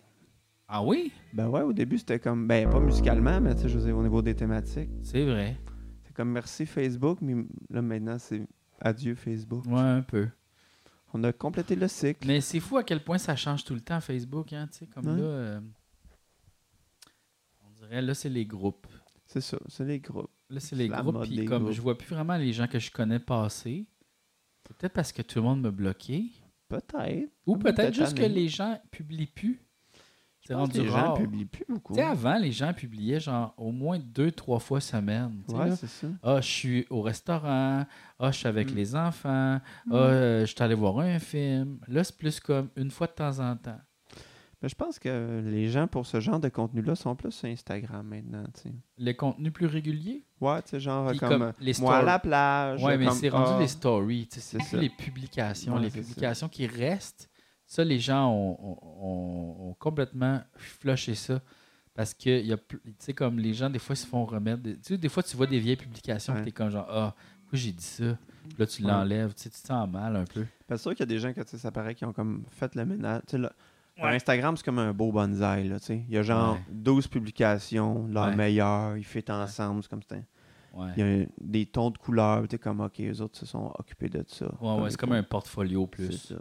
Ah oui? Ben ouais, au début, c'était comme, ben pas musicalement, mais tu sais, je veux dire, au niveau des thématiques. C'est vrai. C'est comme merci Facebook, mais là maintenant, c'est adieu Facebook. Ouais, un peu. On a complété le cycle. Mais c'est fou à quel point ça change tout le temps Facebook, hein, tu sais, comme Ouais. là, euh, on dirait, là, c'est les groupes. C'est ça, c'est les groupes. Là, c'est les groupes, puis comme groupes. je vois plus vraiment les gens que je connais passer, c'est peut-être parce que tout le monde m'a bloqué, Peut-être. ou peut-être juste que les gens publient plus. C'est rendu les gens rare. publient plus beaucoup. Tu sais, avant, les gens publiaient genre au moins deux, trois fois semaine. Ouais, c'est ça. Ah, je suis au restaurant. Ah, je suis avec Mm. les enfants. Ah, euh, je suis allé voir un film. Là, c'est plus comme une fois de temps en temps. Mais je pense que les gens, pour ce genre de contenu-là, sont plus sur Instagram maintenant, tu sais. Les contenus plus réguliers? Ouais, tu sais, genre Puis comme, comme les moi à la plage. Ouais, mais c'est rendu ah, les stories. C'est les publications. Ouais, les ça. publications qui restent, ça, les gens ont, ont- ont- ont complètement flushé ça. Parce que, il y a plus- tu sais, comme les gens, des fois, ils se font remettre. des- Tu sais, des fois, tu vois des vieilles publications, Ouais. tu es comme genre, ah, pourquoi j'ai dit ça? Puis là, tu Ouais. l'enlèves. Tu sais, tu te sens mal un peu. C'est sûr qu'il y a des gens que tu sais, ça paraît qui ont comme fait le ménage. Tu sais, là, sur Ouais. Instagram, c'est comme un beau bonsaï. Là, tu sais. Il y a genre Ouais. 12 publications, leurs Ouais. meilleurs, ils fait ensemble. C'est comme. Ouais. Il y a un- des tons de couleurs. Tu sais, comme, OK, eux autres se sont occupés de ça. Ouais, ouais, c'est comme un portfolio C'est plus ça.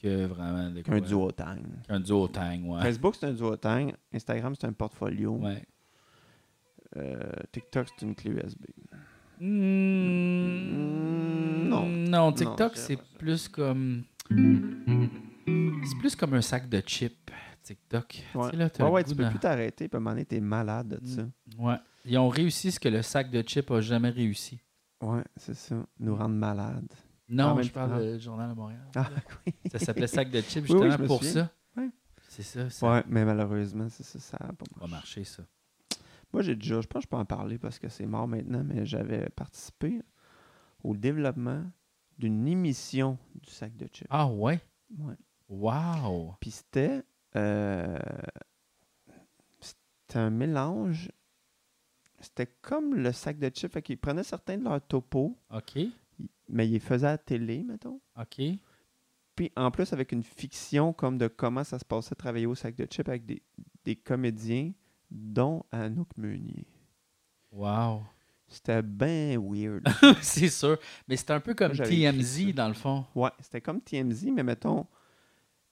Que vraiment quoi? duotang. Un duotang, ouais. Facebook, c'est un duotang. Instagram, c'est un portfolio. ouais. Euh, TikTok, c'est une clé USB. Mm, non. Non, TikTok, c'est plus comme. C'est plus comme un sac de chips, TikTok. Tu Ouais, sais, là, t'as ouais, tu peux plus t'arrêter. Puis à un moment donné, t'es malade de ça. Ouais. Ils ont réussi ce que le sac de chips a jamais réussi. Ouais, c'est ça. Nous rendre malades. Non, même je parle du Journal de Montréal. Ah, oui. Ça s'appelait sac de chips Oui, oui, justement me pour ça. Ouais. C'est ça, ça Ouais, mais malheureusement, c'est ça, ça a pas marché. ça. Moi, j'ai déjà, je pense que je peux en parler parce que c'est mort maintenant, mais j'avais participé au développement d'une émission du sac de chips. Ah ouais? Ouais. Wow! Puis c'était, euh, c'était un mélange. C'était comme le sac de chips. Fait qu'ils prenaient certains de leurs topos, OK. Mais faisaient à la télé, mettons. OK. Puis en plus, avec une fiction comme de comment ça se passait travailler au sac de chips avec des, des comédiens, dont Anouk Meunier. Wow! C'était bien weird. c'est sûr. Mais c'est un peu comme TMZ dans le fond. ouais, c'était comme TMZ, mais mettons,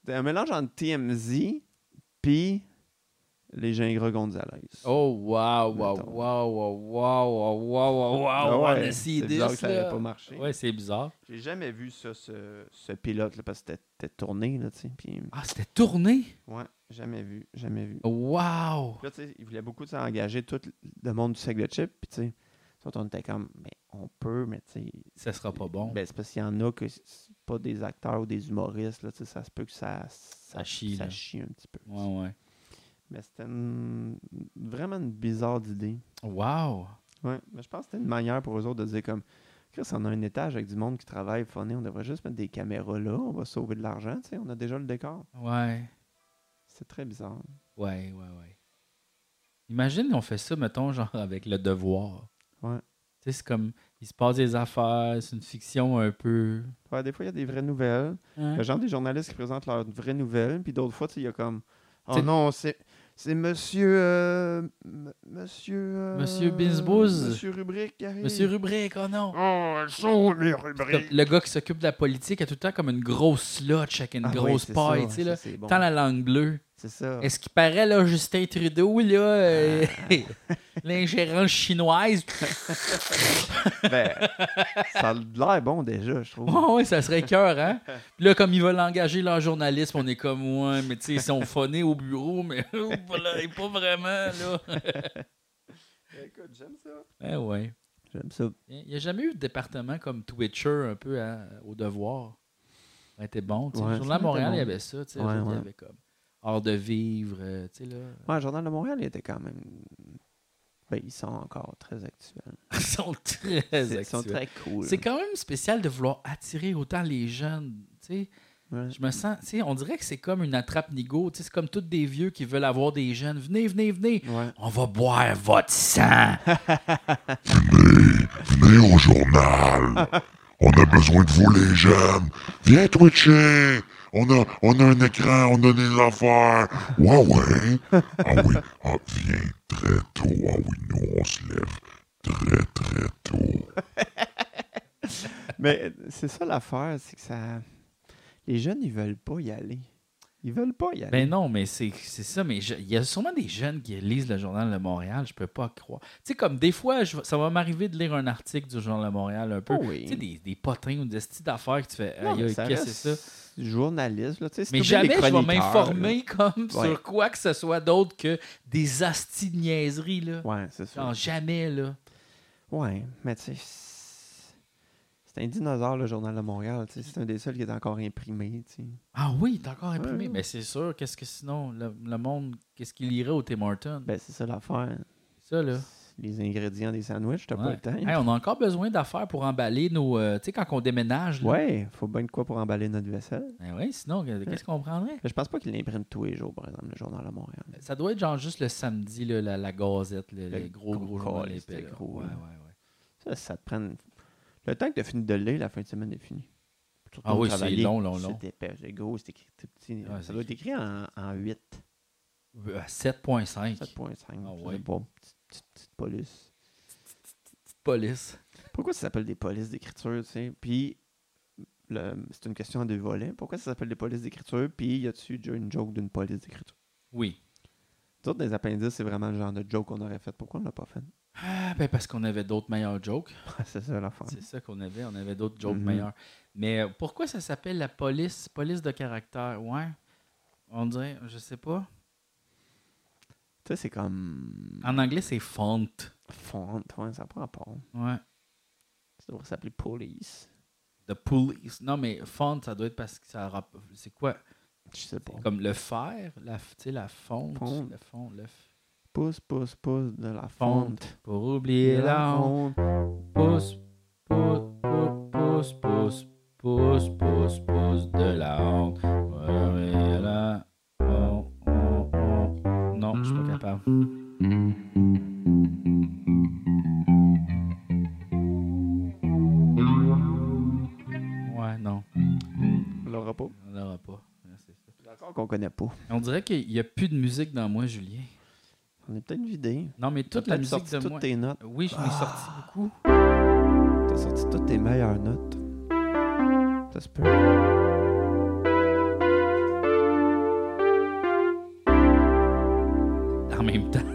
c'était un mélange entre TMZ puis les Gingras Gonzalez. Oh, wow, wow, Mettons. wow, wow, wow, wow, wow, wow, Ah wow, ouais, on a c'est essayé bizarre que ça n'avait pas marché. Ouais, c'est bizarre. J'ai jamais vu ça, ce, ce pilote, là, parce que c'était- tourné, là, tu sais. Puis, Ah, c'était tourné? ouais, jamais vu, jamais vu. Wow! Puis là, tu sais, il voulait beaucoup tu sais, engager tout le monde du sac de chips, puis tu sais, on était comme, mais on peut, mais tu sais, Ça sera pas bon. Ben, c'est parce qu'il y en a que c'est pas des acteurs ou des humoristes, là, tu sais, ça se peut que ça, ça, chie, ça là. chie un petit peu. Ouais, ouais. Mais c'était une- vraiment une bizarre d'idée. Wow! Ouais, mais je pense que c'était une manière pour eux autres de dire comme, Chris, on a un étage avec du monde qui travaille, funny, on devrait juste mettre des caméras là, on va sauver de l'argent, tu sais, on a déjà le décor. Ouais. C'est très bizarre. Ouais, ouais, ouais. Imagine, on fait ça, mettons, genre avec le devoir. Ouais. Tu sais, c'est comme, il se passe des affaires, c'est une fiction un peu. Ouais, des fois, il y a des vraies nouvelles. Hein? Il y a genre des journalistes qui présentent leurs vraies nouvelles, puis d'autres fois, tu sais, il y a comme, oh non, c'est... C'est monsieur. euh, m- monsieur. euh, Monsieur Binsbouz. Monsieur Rubrique qui arrive. Monsieur Rubrique, oh non! Oh, elles sont les Comme rubriques. le gars qui s'occupe de la politique a tout le temps comme une grosse slotch avec une Ah oui, grosse c'est paille, tu sais, là. bon. Tant la langue bleue. C'est ça. Est-ce qu'il paraît, là, Justin Trudeau, là, euh, l'ingérence chinoise? Ben, ça a l'air bon déjà, je trouve. Oh, ouais, ça serait cœur, hein? Puis là, comme ils veulent engager leur journaliste, on est comme, ouais, mais tu sais, ils sont phonés au bureau, mais voilà, pas vraiment, là. Écoute, j'aime ça. Eh ouais. J'aime ça. Il n'y a jamais eu de département comme Twitcher un peu à- au devoir. Ça aurait été bon. tu sais. Ouais, Journal Montréal, il y avait ça. tu sais, Ouais, Il y ouais. avait comme Art de vivre, euh, tu sais, là. Ouais, le Journal de Montréal, il était quand même. Ben, ils sont encore très actuels. Ils sont très Ils sont actuels. très cool. C'est quand même spécial de vouloir attirer autant les jeunes, tu sais. Ouais. Je me sens, tu sais, on dirait que c'est comme une attrape-nigo, tu sais, c'est comme tous des vieux qui veulent avoir des jeunes. Venez, venez, venez. Ouais. On va boire votre sang. Venez au journal. On a besoin de vous, les jeunes. Viens twitcher. On a, on a un écran, on a des affaires. Ouais, ouais. Ah oui, ah, viens très tôt. Ah oui, nous, on se lève très, très tôt. Mais c'est ça l'affaire, c'est que ça. Les jeunes, ils veulent pas y aller. Ils veulent pas y aller. Ben non, mais c'est c'est ça. Mais je- il y a sûrement des jeunes qui lisent le Journal de Montréal. Je peux pas croire. Tu sais, comme des fois, je- ça va m'arriver de lire un article du Journal de Montréal un peu. Oh oui. Tu sais, des, des potins ou des styles d'affaires que tu fais. Non, Aïe, qu'est-ce que c'est reste ça? Journaliste, là. tu sais, si Mais jamais je vais m'informer comme Ouais. sur quoi que ce soit d'autre que des astis de niaiseries. Là. Ouais, c'est. Genre, jamais, là. Ouais, mais tu sais. c'est- un dinosaure, le Journal de Montréal. C'est un des seuls qui est encore imprimé. tu sais. Ah oui, t'es encore imprimé. Mais c'est sûr, qu'est-ce que sinon, le, le monde, qu'est-ce qu'il irait au Tim Hortons? Ben, c'est ça l'affaire. ça, là. Les ingrédients des sandwichs, t'as pas le temps. Hey, on a encore besoin d'affaires pour emballer nos. euh, tu sais, quand on déménage. Là. Ouais, faut bien de quoi pour emballer notre vaisselle. Ben oui, sinon, qu'est-ce qu'on prendrait? Je pense pas qu'il l'imprime tous les jours, par exemple, le Journal de Montréal. Ça doit être genre juste le samedi, là, la, la gazette, le, gros, gros gros journal épais, gros, Ouais, là. ouais, ouais. Ça, ça te prend. Le temps que tu as fini de lire, la fin de semaine est finie. Surtout Ah oui, c'est long, long, long. C'est épais, c'est gros, c'est écrit tout petit. Ça doit être écrit en, en 8, Euh, 7.5. 7.5. Ah ouais. pas. Petite, police. Petite police. Pourquoi ça s'appelle des polices d'écriture, tu sais? Puis, c'est une question en deux volets. Pourquoi ça s'appelle des polices d'écriture? Puis, y a-tu déjà une joke d'une police d'écriture? Oui. Nous autres, des appendices, c'est vraiment le genre de joke qu'on aurait fait. Pourquoi on l'a pas fait? Ah, ben parce qu'on avait d'autres meilleurs jokes. c'est ça l'affaire. C'est ça qu'on avait. On avait d'autres jokes Mhm. meilleurs. Mais euh, pourquoi ça s'appelle la police, police de caractère? Ouais. On dirait, je sais pas. Tu sais, c'est comme. En anglais, c'est font. Font, ouais, ça prend pas. Ouais. Ça devrait s'appeler police. The police. Non, mais font, ça doit être parce que ça. rap- C'est quoi? Je sais pas. Comme le fer, la, tu sais, la fonte. Fonte. Le fond, le Pousse, pouce, pouce de la fonte. fonte. Pour oublier la honte. Pousse, pousse, pousse, pousse, pousse, pousse, pousse de la honte. Pour pas. Ouais, non. On l'aura pas. On n'aura pas. Encore qu'on connaît pas. On dirait qu'il n'y a plus de musique dans moi, Julien. On est peut-être vidé. Non, mais toute la musique sorti de toutes moi. tes notes. Oui, je m'ai sorti beaucoup. T'as sorti toutes tes meilleures notes. Ça se peut. En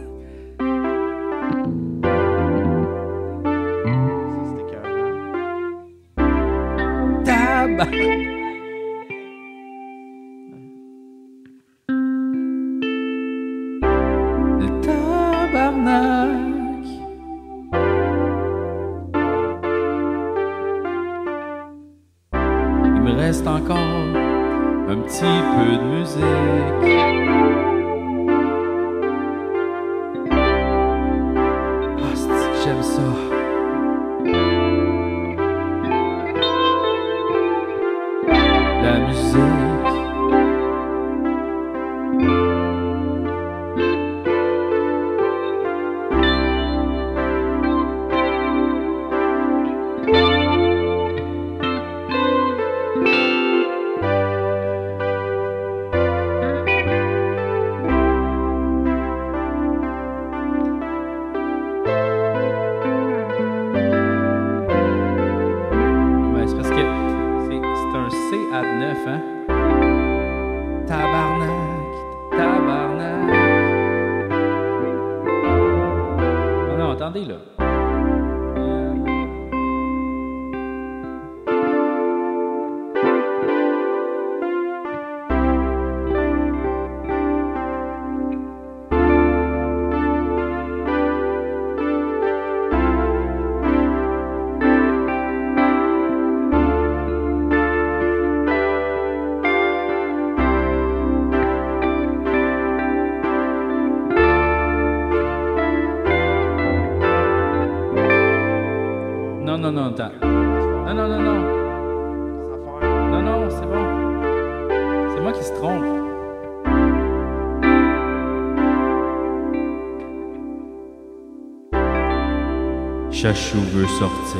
Chachou veut sortir.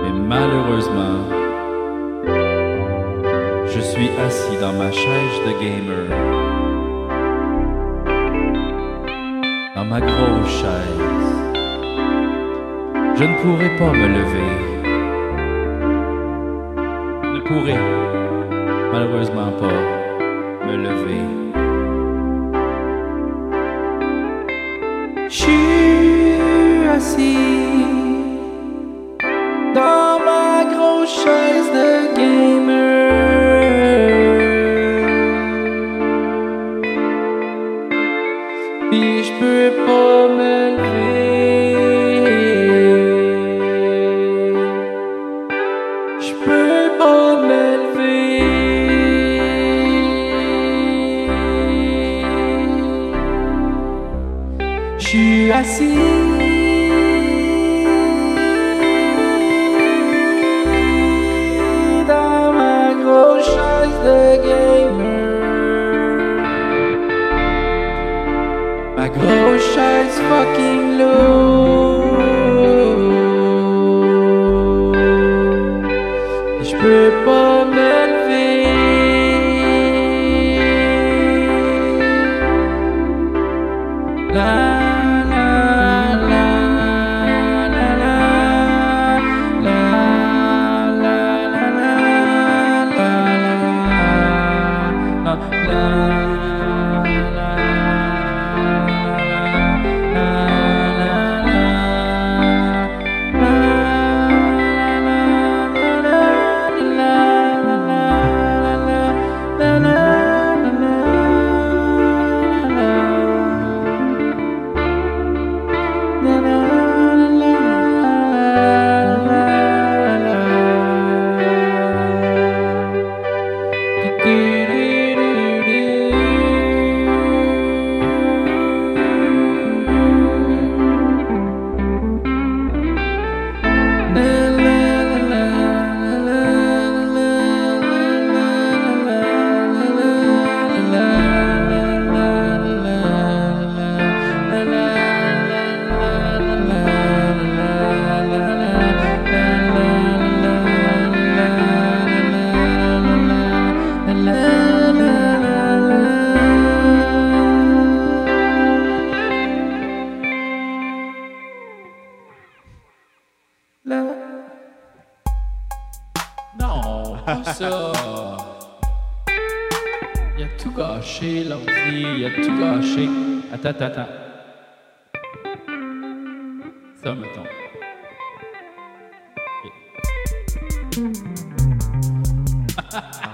Mais malheureusement, je suis assis dans ma chaise de gamer. Dans ma grosse chaise. Je ne pourrai pas me lever. lâché, là aussi, a tout lâché. Attends, attends, attends. Ça, mettons. Okay.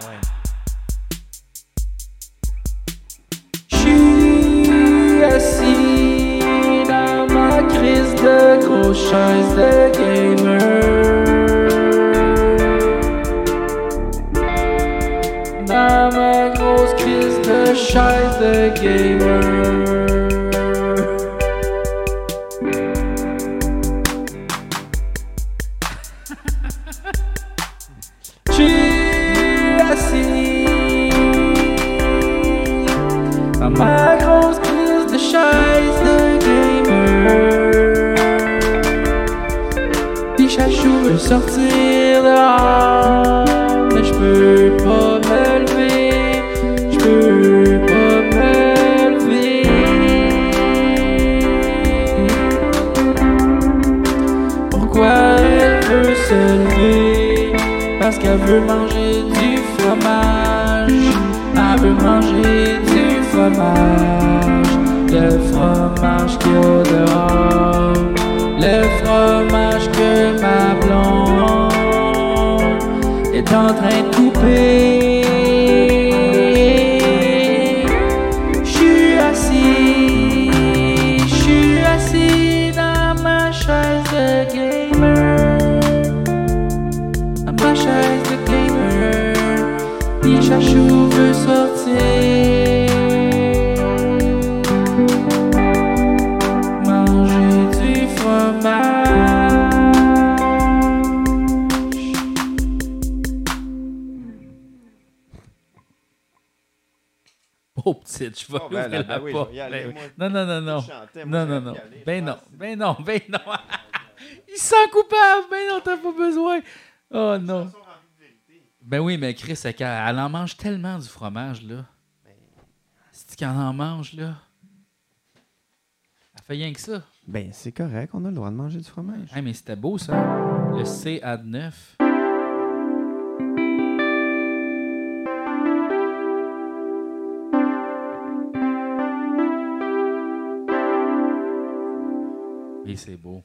trop petite. Je vais oh, la oui, ben Non, non, non, non. Non, non, non. Ben, ben non, ben non, ben non. Il sent coupable. Ben non, t'as pas besoin. Oh non. Ben oui, mais Chris, elle, en mange tellement du fromage, là. C'est qu'elle en mange, là? Elle fait rien que ça. Ben, c'est correct, on a le droit de manger du fromage. Ah, mais c'était beau, ça. Le CA9. Et c'est beau.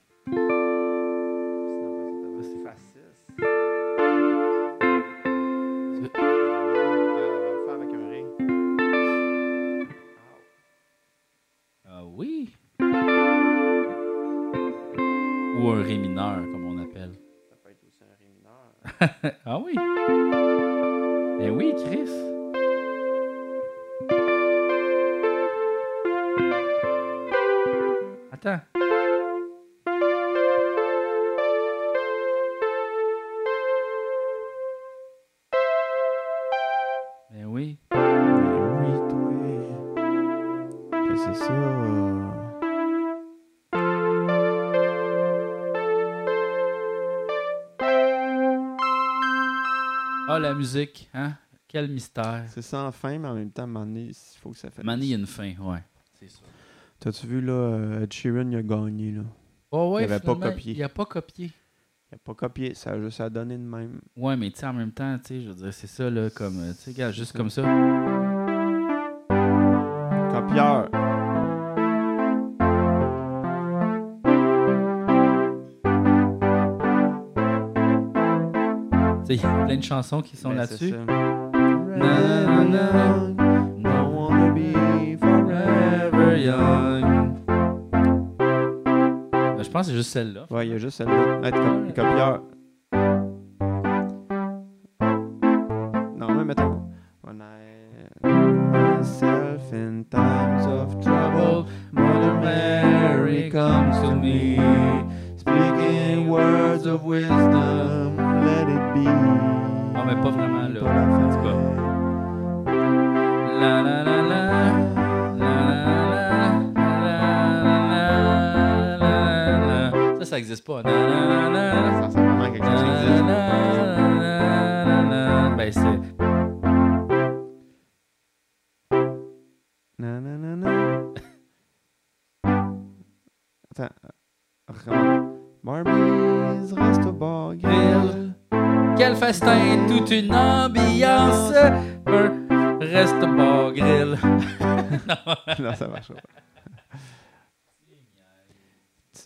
C'est facile. Ah oui. Ou un ré mineur, comme on appelle. Ça peut être aussi un ré mineur. ah oui. Mais oui, Chris. Musique, hein? Quel mystère. C'est sans fin, mais en même temps, donné, il faut que ça fasse. Mané, il y a une fin, ouais. C'est ça. T'as-tu vu, là, euh, Ed Sheeran, il a gagné, là? Oh, ouais, Il avait pas copié. Il a pas copié. Il a pas copié, ça a juste à donner de même. Ouais, mais tu sais, en même temps, tu sais, je veux dire, c'est ça, là, comme, euh, tu sais, juste comme ça. Copieur. Il y a plein de chansons qui sont Ben, là-dessus. Ben, je pense que c'est juste celle-là. Ouais, il y a juste celle-là.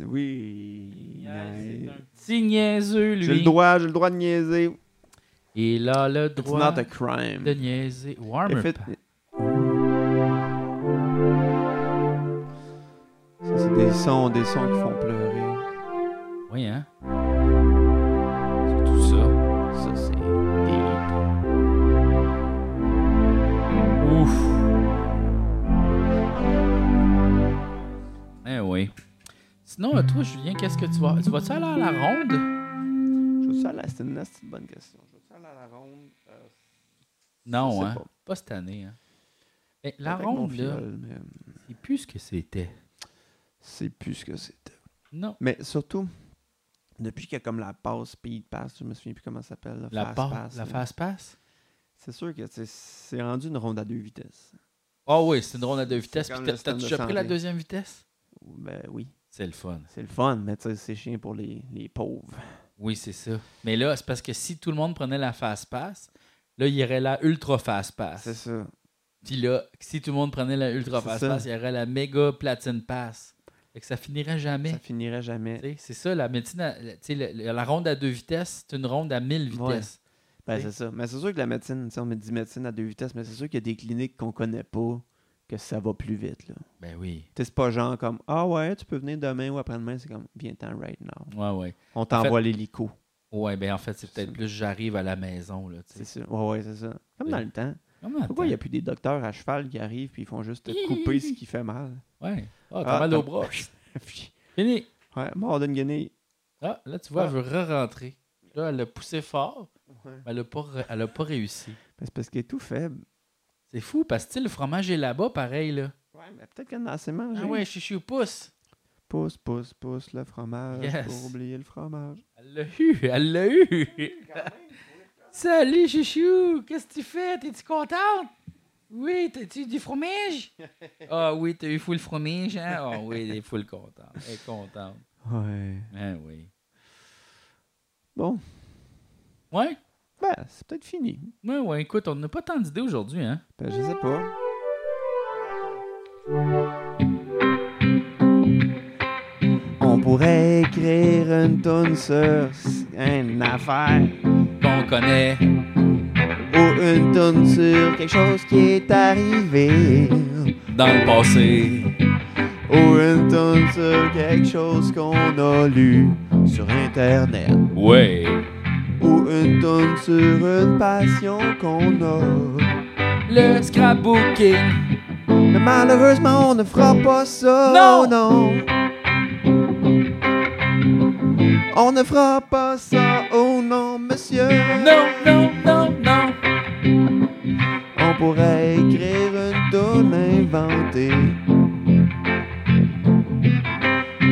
Oui. C'est un petit niaiseux, J'ai le lui. droit, j'ai le droit de niaiser. Il a le It's droit not a crime. de niaiser. Warmer. Ça, c'est des sons, des sons qui font pleurer. Oui, hein? Toi, Julien, qu'est-ce que tu vas... Tu vas-tu aller à la ronde? Je ça, là, c'est une c'est une bonne question. Je aller à la ronde? euh, Non, hein? pas. Pas. cette année, hein? La ronde, là, mais, euh, c'est plus ce que c'était. C'est plus ce que c'était. Non. Mais surtout, depuis qu'il y a comme la passe Speed Pass, je me souviens plus comment ça s'appelle. La, Fast pa- Pass, la fast pass? C'est sûr que c'est rendu une ronde à deux vitesses. Ah oui, c'est une ronde à deux vitesses. Puis t'as- déjà pris la deuxième vitesse? Ben oui, C'est le fun. c'est le fun, mais c'est chiant pour les, les pauvres. Oui, c'est ça. Mais là, c'est parce que si tout le monde prenait la fast pass, là, il y aurait la ultra fast pass. C'est ça. Puis là, si tout le monde prenait la ultra C'est fast ça. pass, il y aurait la méga platine pass. Fait que ça finirait jamais. Ça finirait jamais. C'est ça, la médecine, à- le- la ronde à deux vitesses, c'est une ronde à 1000 vitesses. Ben, c'est ça. Mais c'est sûr que la médecine, on me dit médecine à deux vitesses, mais c'est sûr qu'il y a des cliniques qu'on connaît pas, que ça va plus vite. Là. Ben oui. C'est pas genre comme Ah ouais, tu peux venir demain ou après-demain, c'est comme Viens-t'en right now. Ouais, ouais. On t'envoie l'hélico. Ouais, ben en fait, c'est peut-être plus j'arrive à la maison, là, C'est ça. Ouais, ouais, c'est ça. Comme dans le temps. Pourquoi il n'y a plus des docteurs à cheval qui arrivent puis ils font juste te couper ce qui fait mal? Ouais. Ah, t'as Ah, mal au bras. Fini. ouais, mort d'une guenille. Ah, là, tu vois, Ah. elle veut re-rentrer. Là, elle a poussé fort, Ouais. mais elle a pas, pas réussi. Ben, c'est parce qu'elle est tout faible. C'est fou, parce que le fromage est là-bas, pareil, là. Ouais, mais peut-être qu'elle en a assez mangé. Ah ouais, chouchou, pousse. Pousse, pousse, pousse le fromage Yes. pour oublier le fromage. Elle l'a eu, elle l'a eu. Salut, chouchou, qu'est-ce que tu fais? T'es-tu contente? Oui, t'as-tu du fromage? ah oui, t'as eu full fromage, hein? Ah oui, elle est full contente. Elle est contente. Ouais. Ah oui. Bon, Ouais? Ben, c'est peut-être fini. Ouais, ouais, écoute, on n'a pas tant d'idées aujourd'hui, hein? Ben, je sais pas. On pourrait écrire une tonne sur une affaire Qu'on connaît. ou une tonne sur quelque chose qui est arrivé Dans le passé. ou une tonne sur quelque chose qu'on a lu sur internet Ouais. Ou une tonne sur une passion qu'on a. Le scrapbooking. Mais malheureusement, on ne fera pas ça. Non! non. On ne fera pas ça. Oh non, monsieur. Non, non, non, non. On pourrait écrire une tonne inventée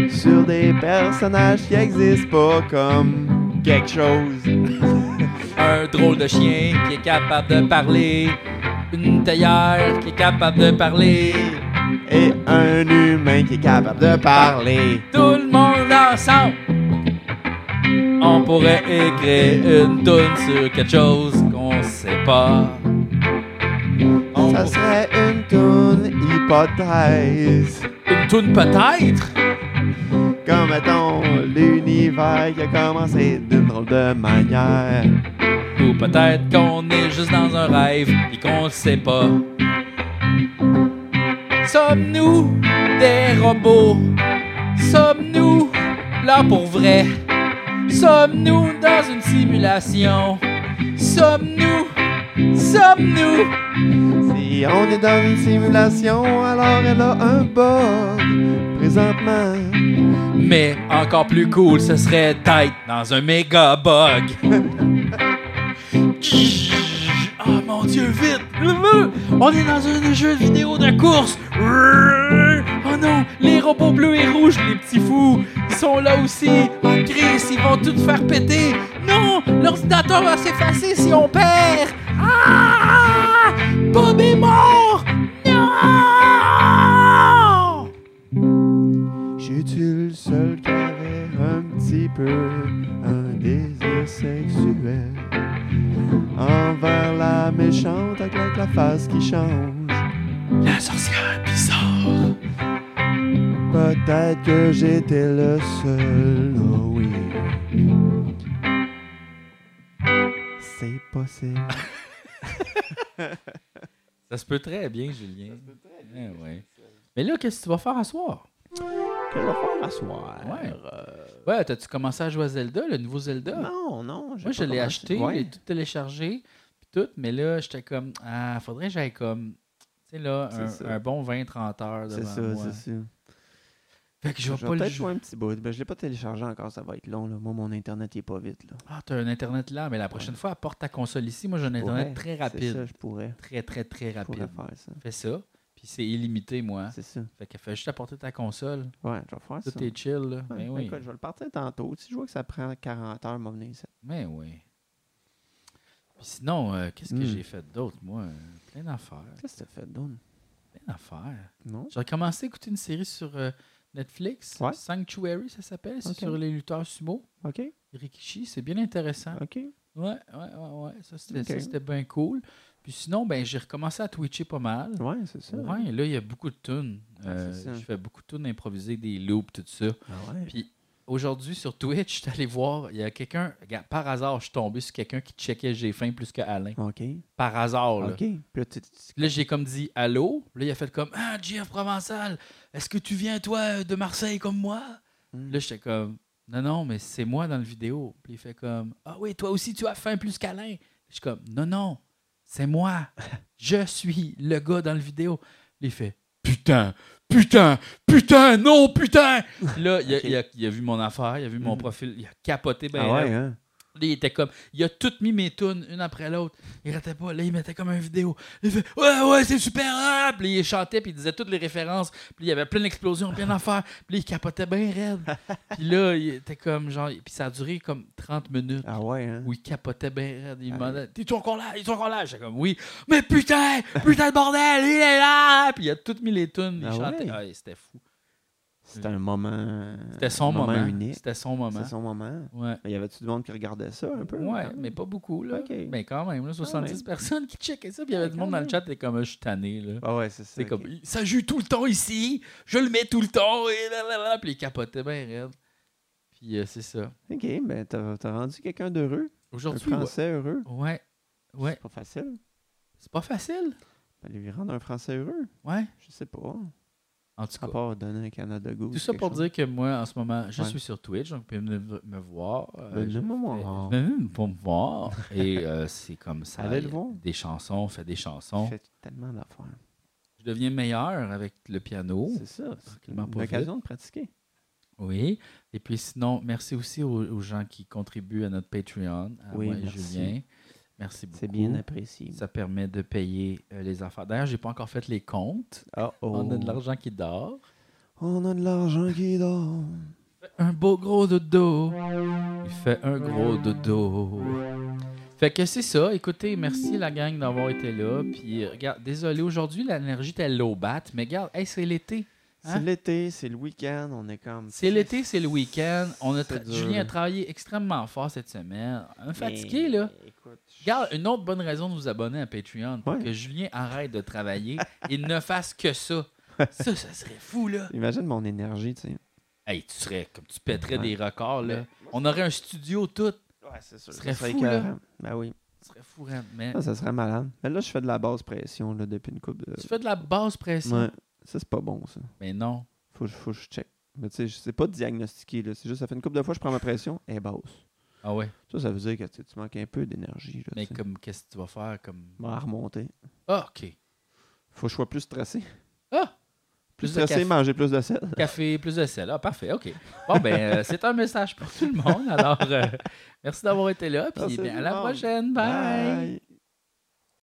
sur des personnages qui existent pas comme quelque chose. Un drôle de chien qui est capable de parler. Une taillère qui est capable de parler. Et un humain qui est capable de parler. Tout le monde ensemble. On pourrait écrire une toune sur quelque chose qu'on sait pas. On Ça serait une tonne hypothèse. Une toune peut-être? Comme mettons l'univers qui a commencé d'une drôle de manière. Ou peut-être qu'on est juste dans un rêve et qu'on le sait pas. Sommes-nous des robots? Sommes-nous là pour vrai? Sommes-nous dans une simulation? Sommes-nous? Sommes-nous? Si on est dans une simulation, alors elle a un bug présentement. Mais encore plus cool, ce serait d'être dans un méga bug. Oh mon dieu, vite! On est dans un jeu vidéo de course! Oh non, les robots bleus et rouges, les petits fous, ils sont là aussi. Oh Chris, ils vont tout faire péter. Non, l'ordinateur va s'effacer si on perd. Ah! Bob est mort! Non! J'étais le seul qui avait un petit peu un désir sexuel? Envers la méchante avec la face qui change. La sorcière bizarre. Peut-être que j'étais le seul, oh oui. C'est possible. Ça se peut très bien, Julien. Eh ouais. Mais là, qu'est-ce que tu vas faire à soir? Quel va faire à soir? Ouais. Euh, Ouais, t'as-tu commencé à jouer à Zelda, le nouveau Zelda? Non, non. j'ai Moi, je l'ai acheté, Ouais. je l'ai tout téléchargé, puis tout, mais là, j'étais comme, ah, faudrait que j'aille comme, sais, là, C'est un, ça. un bon 20-30 heures C'est devant ça, moi. c'est ça. Fait que je vais pas vais le peut-être jouer. un petit bout. Ben, je l'ai pas téléchargé encore, ça va être long. Là. Moi, mon Internet, il est pas vite. Là. Ah, t'as un Internet là, mais la prochaine fois, apporte ta console ici. Moi, j'ai un Internet pourrais, très C'est rapide. ça, je pourrais. Très, très, très Je pourrais rapide. faire ça. Fais ça, puis c'est illimité, moi. C'est ça. Fait que fais juste apporter ta console. Ouais, je vais faire ça. Tout est chill, là. Ouais, Mais ben, oui. écoute, je vais le partir tantôt. Si je vois que ça prend 40 heures, m'en venir ici. Mais oui. Sinon, euh, qu'est-ce que Hmm. j'ai fait d'autre, moi? Plein d'affaires. Qu'est-ce que t'as fait, Don? Plein d'affaires. Non? J'ai commencé à écouter une série sur euh, Netflix. Ouais. Sanctuary, ça s'appelle. C'est Ok. sur les lutteurs sumo. OK. Rikishi, c'est bien intéressant. OK. Ouais, ouais, ouais, ouais. Ça, c'était Ok. ça, c'était bien cool. Puis sinon, ben, j'ai recommencé à twitcher pas mal. Ouais, c'est ça. Ouais, là, il y a beaucoup de tunes. Euh, c'est ça. je fais beaucoup de tunes improvisées, des loops, tout ça. Ah ouais. Puis aujourd'hui, sur Twitch, je suis allé voir, il y a quelqu'un, par hasard, je suis tombé sur quelqu'un qui checkait J'ai faim plus que Alain. OK. Par hasard, là. Là, j'ai comme dit allô? Là, il a fait comme Ah, GF Provençal, est-ce que tu viens, toi, de Marseille comme moi? Hmm. Là, j'étais comme Non, non, mais c'est moi dans le vidéo. Puis il fait comme Ah oui, toi aussi, tu as faim plus qu'Alain. Je suis comme Non, non, c'est moi. Je suis le gars dans le vidéo. Là, il fait Putain, putain, putain, non, putain. Là, il a, Ok. il a- il a vu mon affaire, il a vu mon Mhm. profil, il a capoté ben Ah ouais, hein? Là, il était comme. Il a tout mis mes tunes, une après l'autre. Il arrêtait pas. Là, il mettait comme une vidéo. Il fait Ouais, ouais, c'est super rap. Puis il chantait, puis il disait toutes les références. Puis il y avait plein d'explosions, plein d'affaires. Puis il capotait bien raide. Puis là, il était comme genre. Puis ça a duré comme 30 minutes. Ah ouais, hein? Où il capotait bien raide. Il me Ah. demandait T'es-tu encore là? T'es-tu encore là J'étais comme Oui. Mais putain Putain de bordel Il est là Puis il a tout mis les tunes. Il Ah chantait. ouais? Ah, c'était fou. C'était un moment. C'était son un moment. unique. C'était son moment. C'était son moment. Ouais. Mais y avait-tu du monde qui regardait ça un peu? Ouais, mais pas beaucoup, là. Mais quand même, là, 70 même. personnes qui checkaient ça. Puis il y avait du monde dans le chat qui était comme, Ah, je suis tanné, là. Ah ouais, c'est ça. Comme, ça joue tout le temps ici, je le mets tout le temps, et là, là, là. Puis il capotait bien raide. Puis euh, c'est ça. Ok, ben t'as rendu quelqu'un d'heureux. Un Aujourd'hui, ouais. Français heureux. Ouais. Ouais. C'est pas facile. C'est pas facile? Ben, lui rendre un Français heureux. Ouais. Je sais pas. En tout À cas. part donner un Canada Goose. Tout ça pour chose. dire que moi, en ce moment, je Ouais. suis sur Twitch, donc vous pouvez me, me voir. euh, Venez je me fais- voir. Venez pour me voir. Et euh, c'est comme ça. Allez le voir. Des chansons, on fait des chansons. fait tellement d'affaires. Je deviens meilleur avec le piano. C'est ça. C'est tranquillement, une pas occasion de pratiquer. Oui. Et puis sinon, merci aussi aux, aux gens qui contribuent à notre Patreon, à Oui, moi et merci. Julien. Merci beaucoup. C'est bien apprécié. Ça permet de payer euh, les affaires. D'ailleurs, j'ai pas encore fait les comptes. Oh. On a de l'argent qui dort. On a de l'argent qui dort. Un beau gros dodo. Il fait un gros dodo. Fait que c'est ça. Écoutez, merci la gang d'avoir été là. Puis euh, regarde, désolé, aujourd'hui l'énergie était low bat, mais regarde, hey, c'est l'été. Hein? C'est l'été, c'est le week-end, on est comme. C'est l'été, c'est le week-end. On a Julien a travaillé extrêmement fort cette semaine. Un Mais, fatigué, là. Écoute, Regarde, une autre bonne raison de vous abonner à Patreon pour Ouais. que Julien arrête de travailler et ne fasse que ça. Ça, ça serait fou, là. Imagine mon énergie, tu sais. Hey, tu serais comme tu pèterais Ouais. des records, là. On aurait un studio tout. Ouais, c'est sûr. Ce serait fou, là. Ben oui. Ce serait fou, hein. Mais Ça, ça serait malade. Mais là, je fais de la basse pression là, depuis une coupe de. tu fais de la basse pression? Ouais. Ça, c'est pas bon, ça. Mais non. Faut, que je- faut que je check. Mais tu sais, c'est pas diagnostiqué, là. C'est juste, ça fait une couple de fois, je prends ma pression, est basse. Ah ouais? Ça, ça veut dire que tu sais, tu manques un peu d'énergie. Mais tu sais. comme, qu'est-ce que tu vas faire comme? Va remonter. Ah, OK. Faut que je sois plus stressé. Ah! Plus, stressé, café. manger plus de sel. Café, plus de sel. Ah, parfait, OK. Bon, ben, euh, c'est un message pour tout le monde. Alors, euh, merci d'avoir été là. Puis, Merci ben, à la prochaine. Bye. Bye.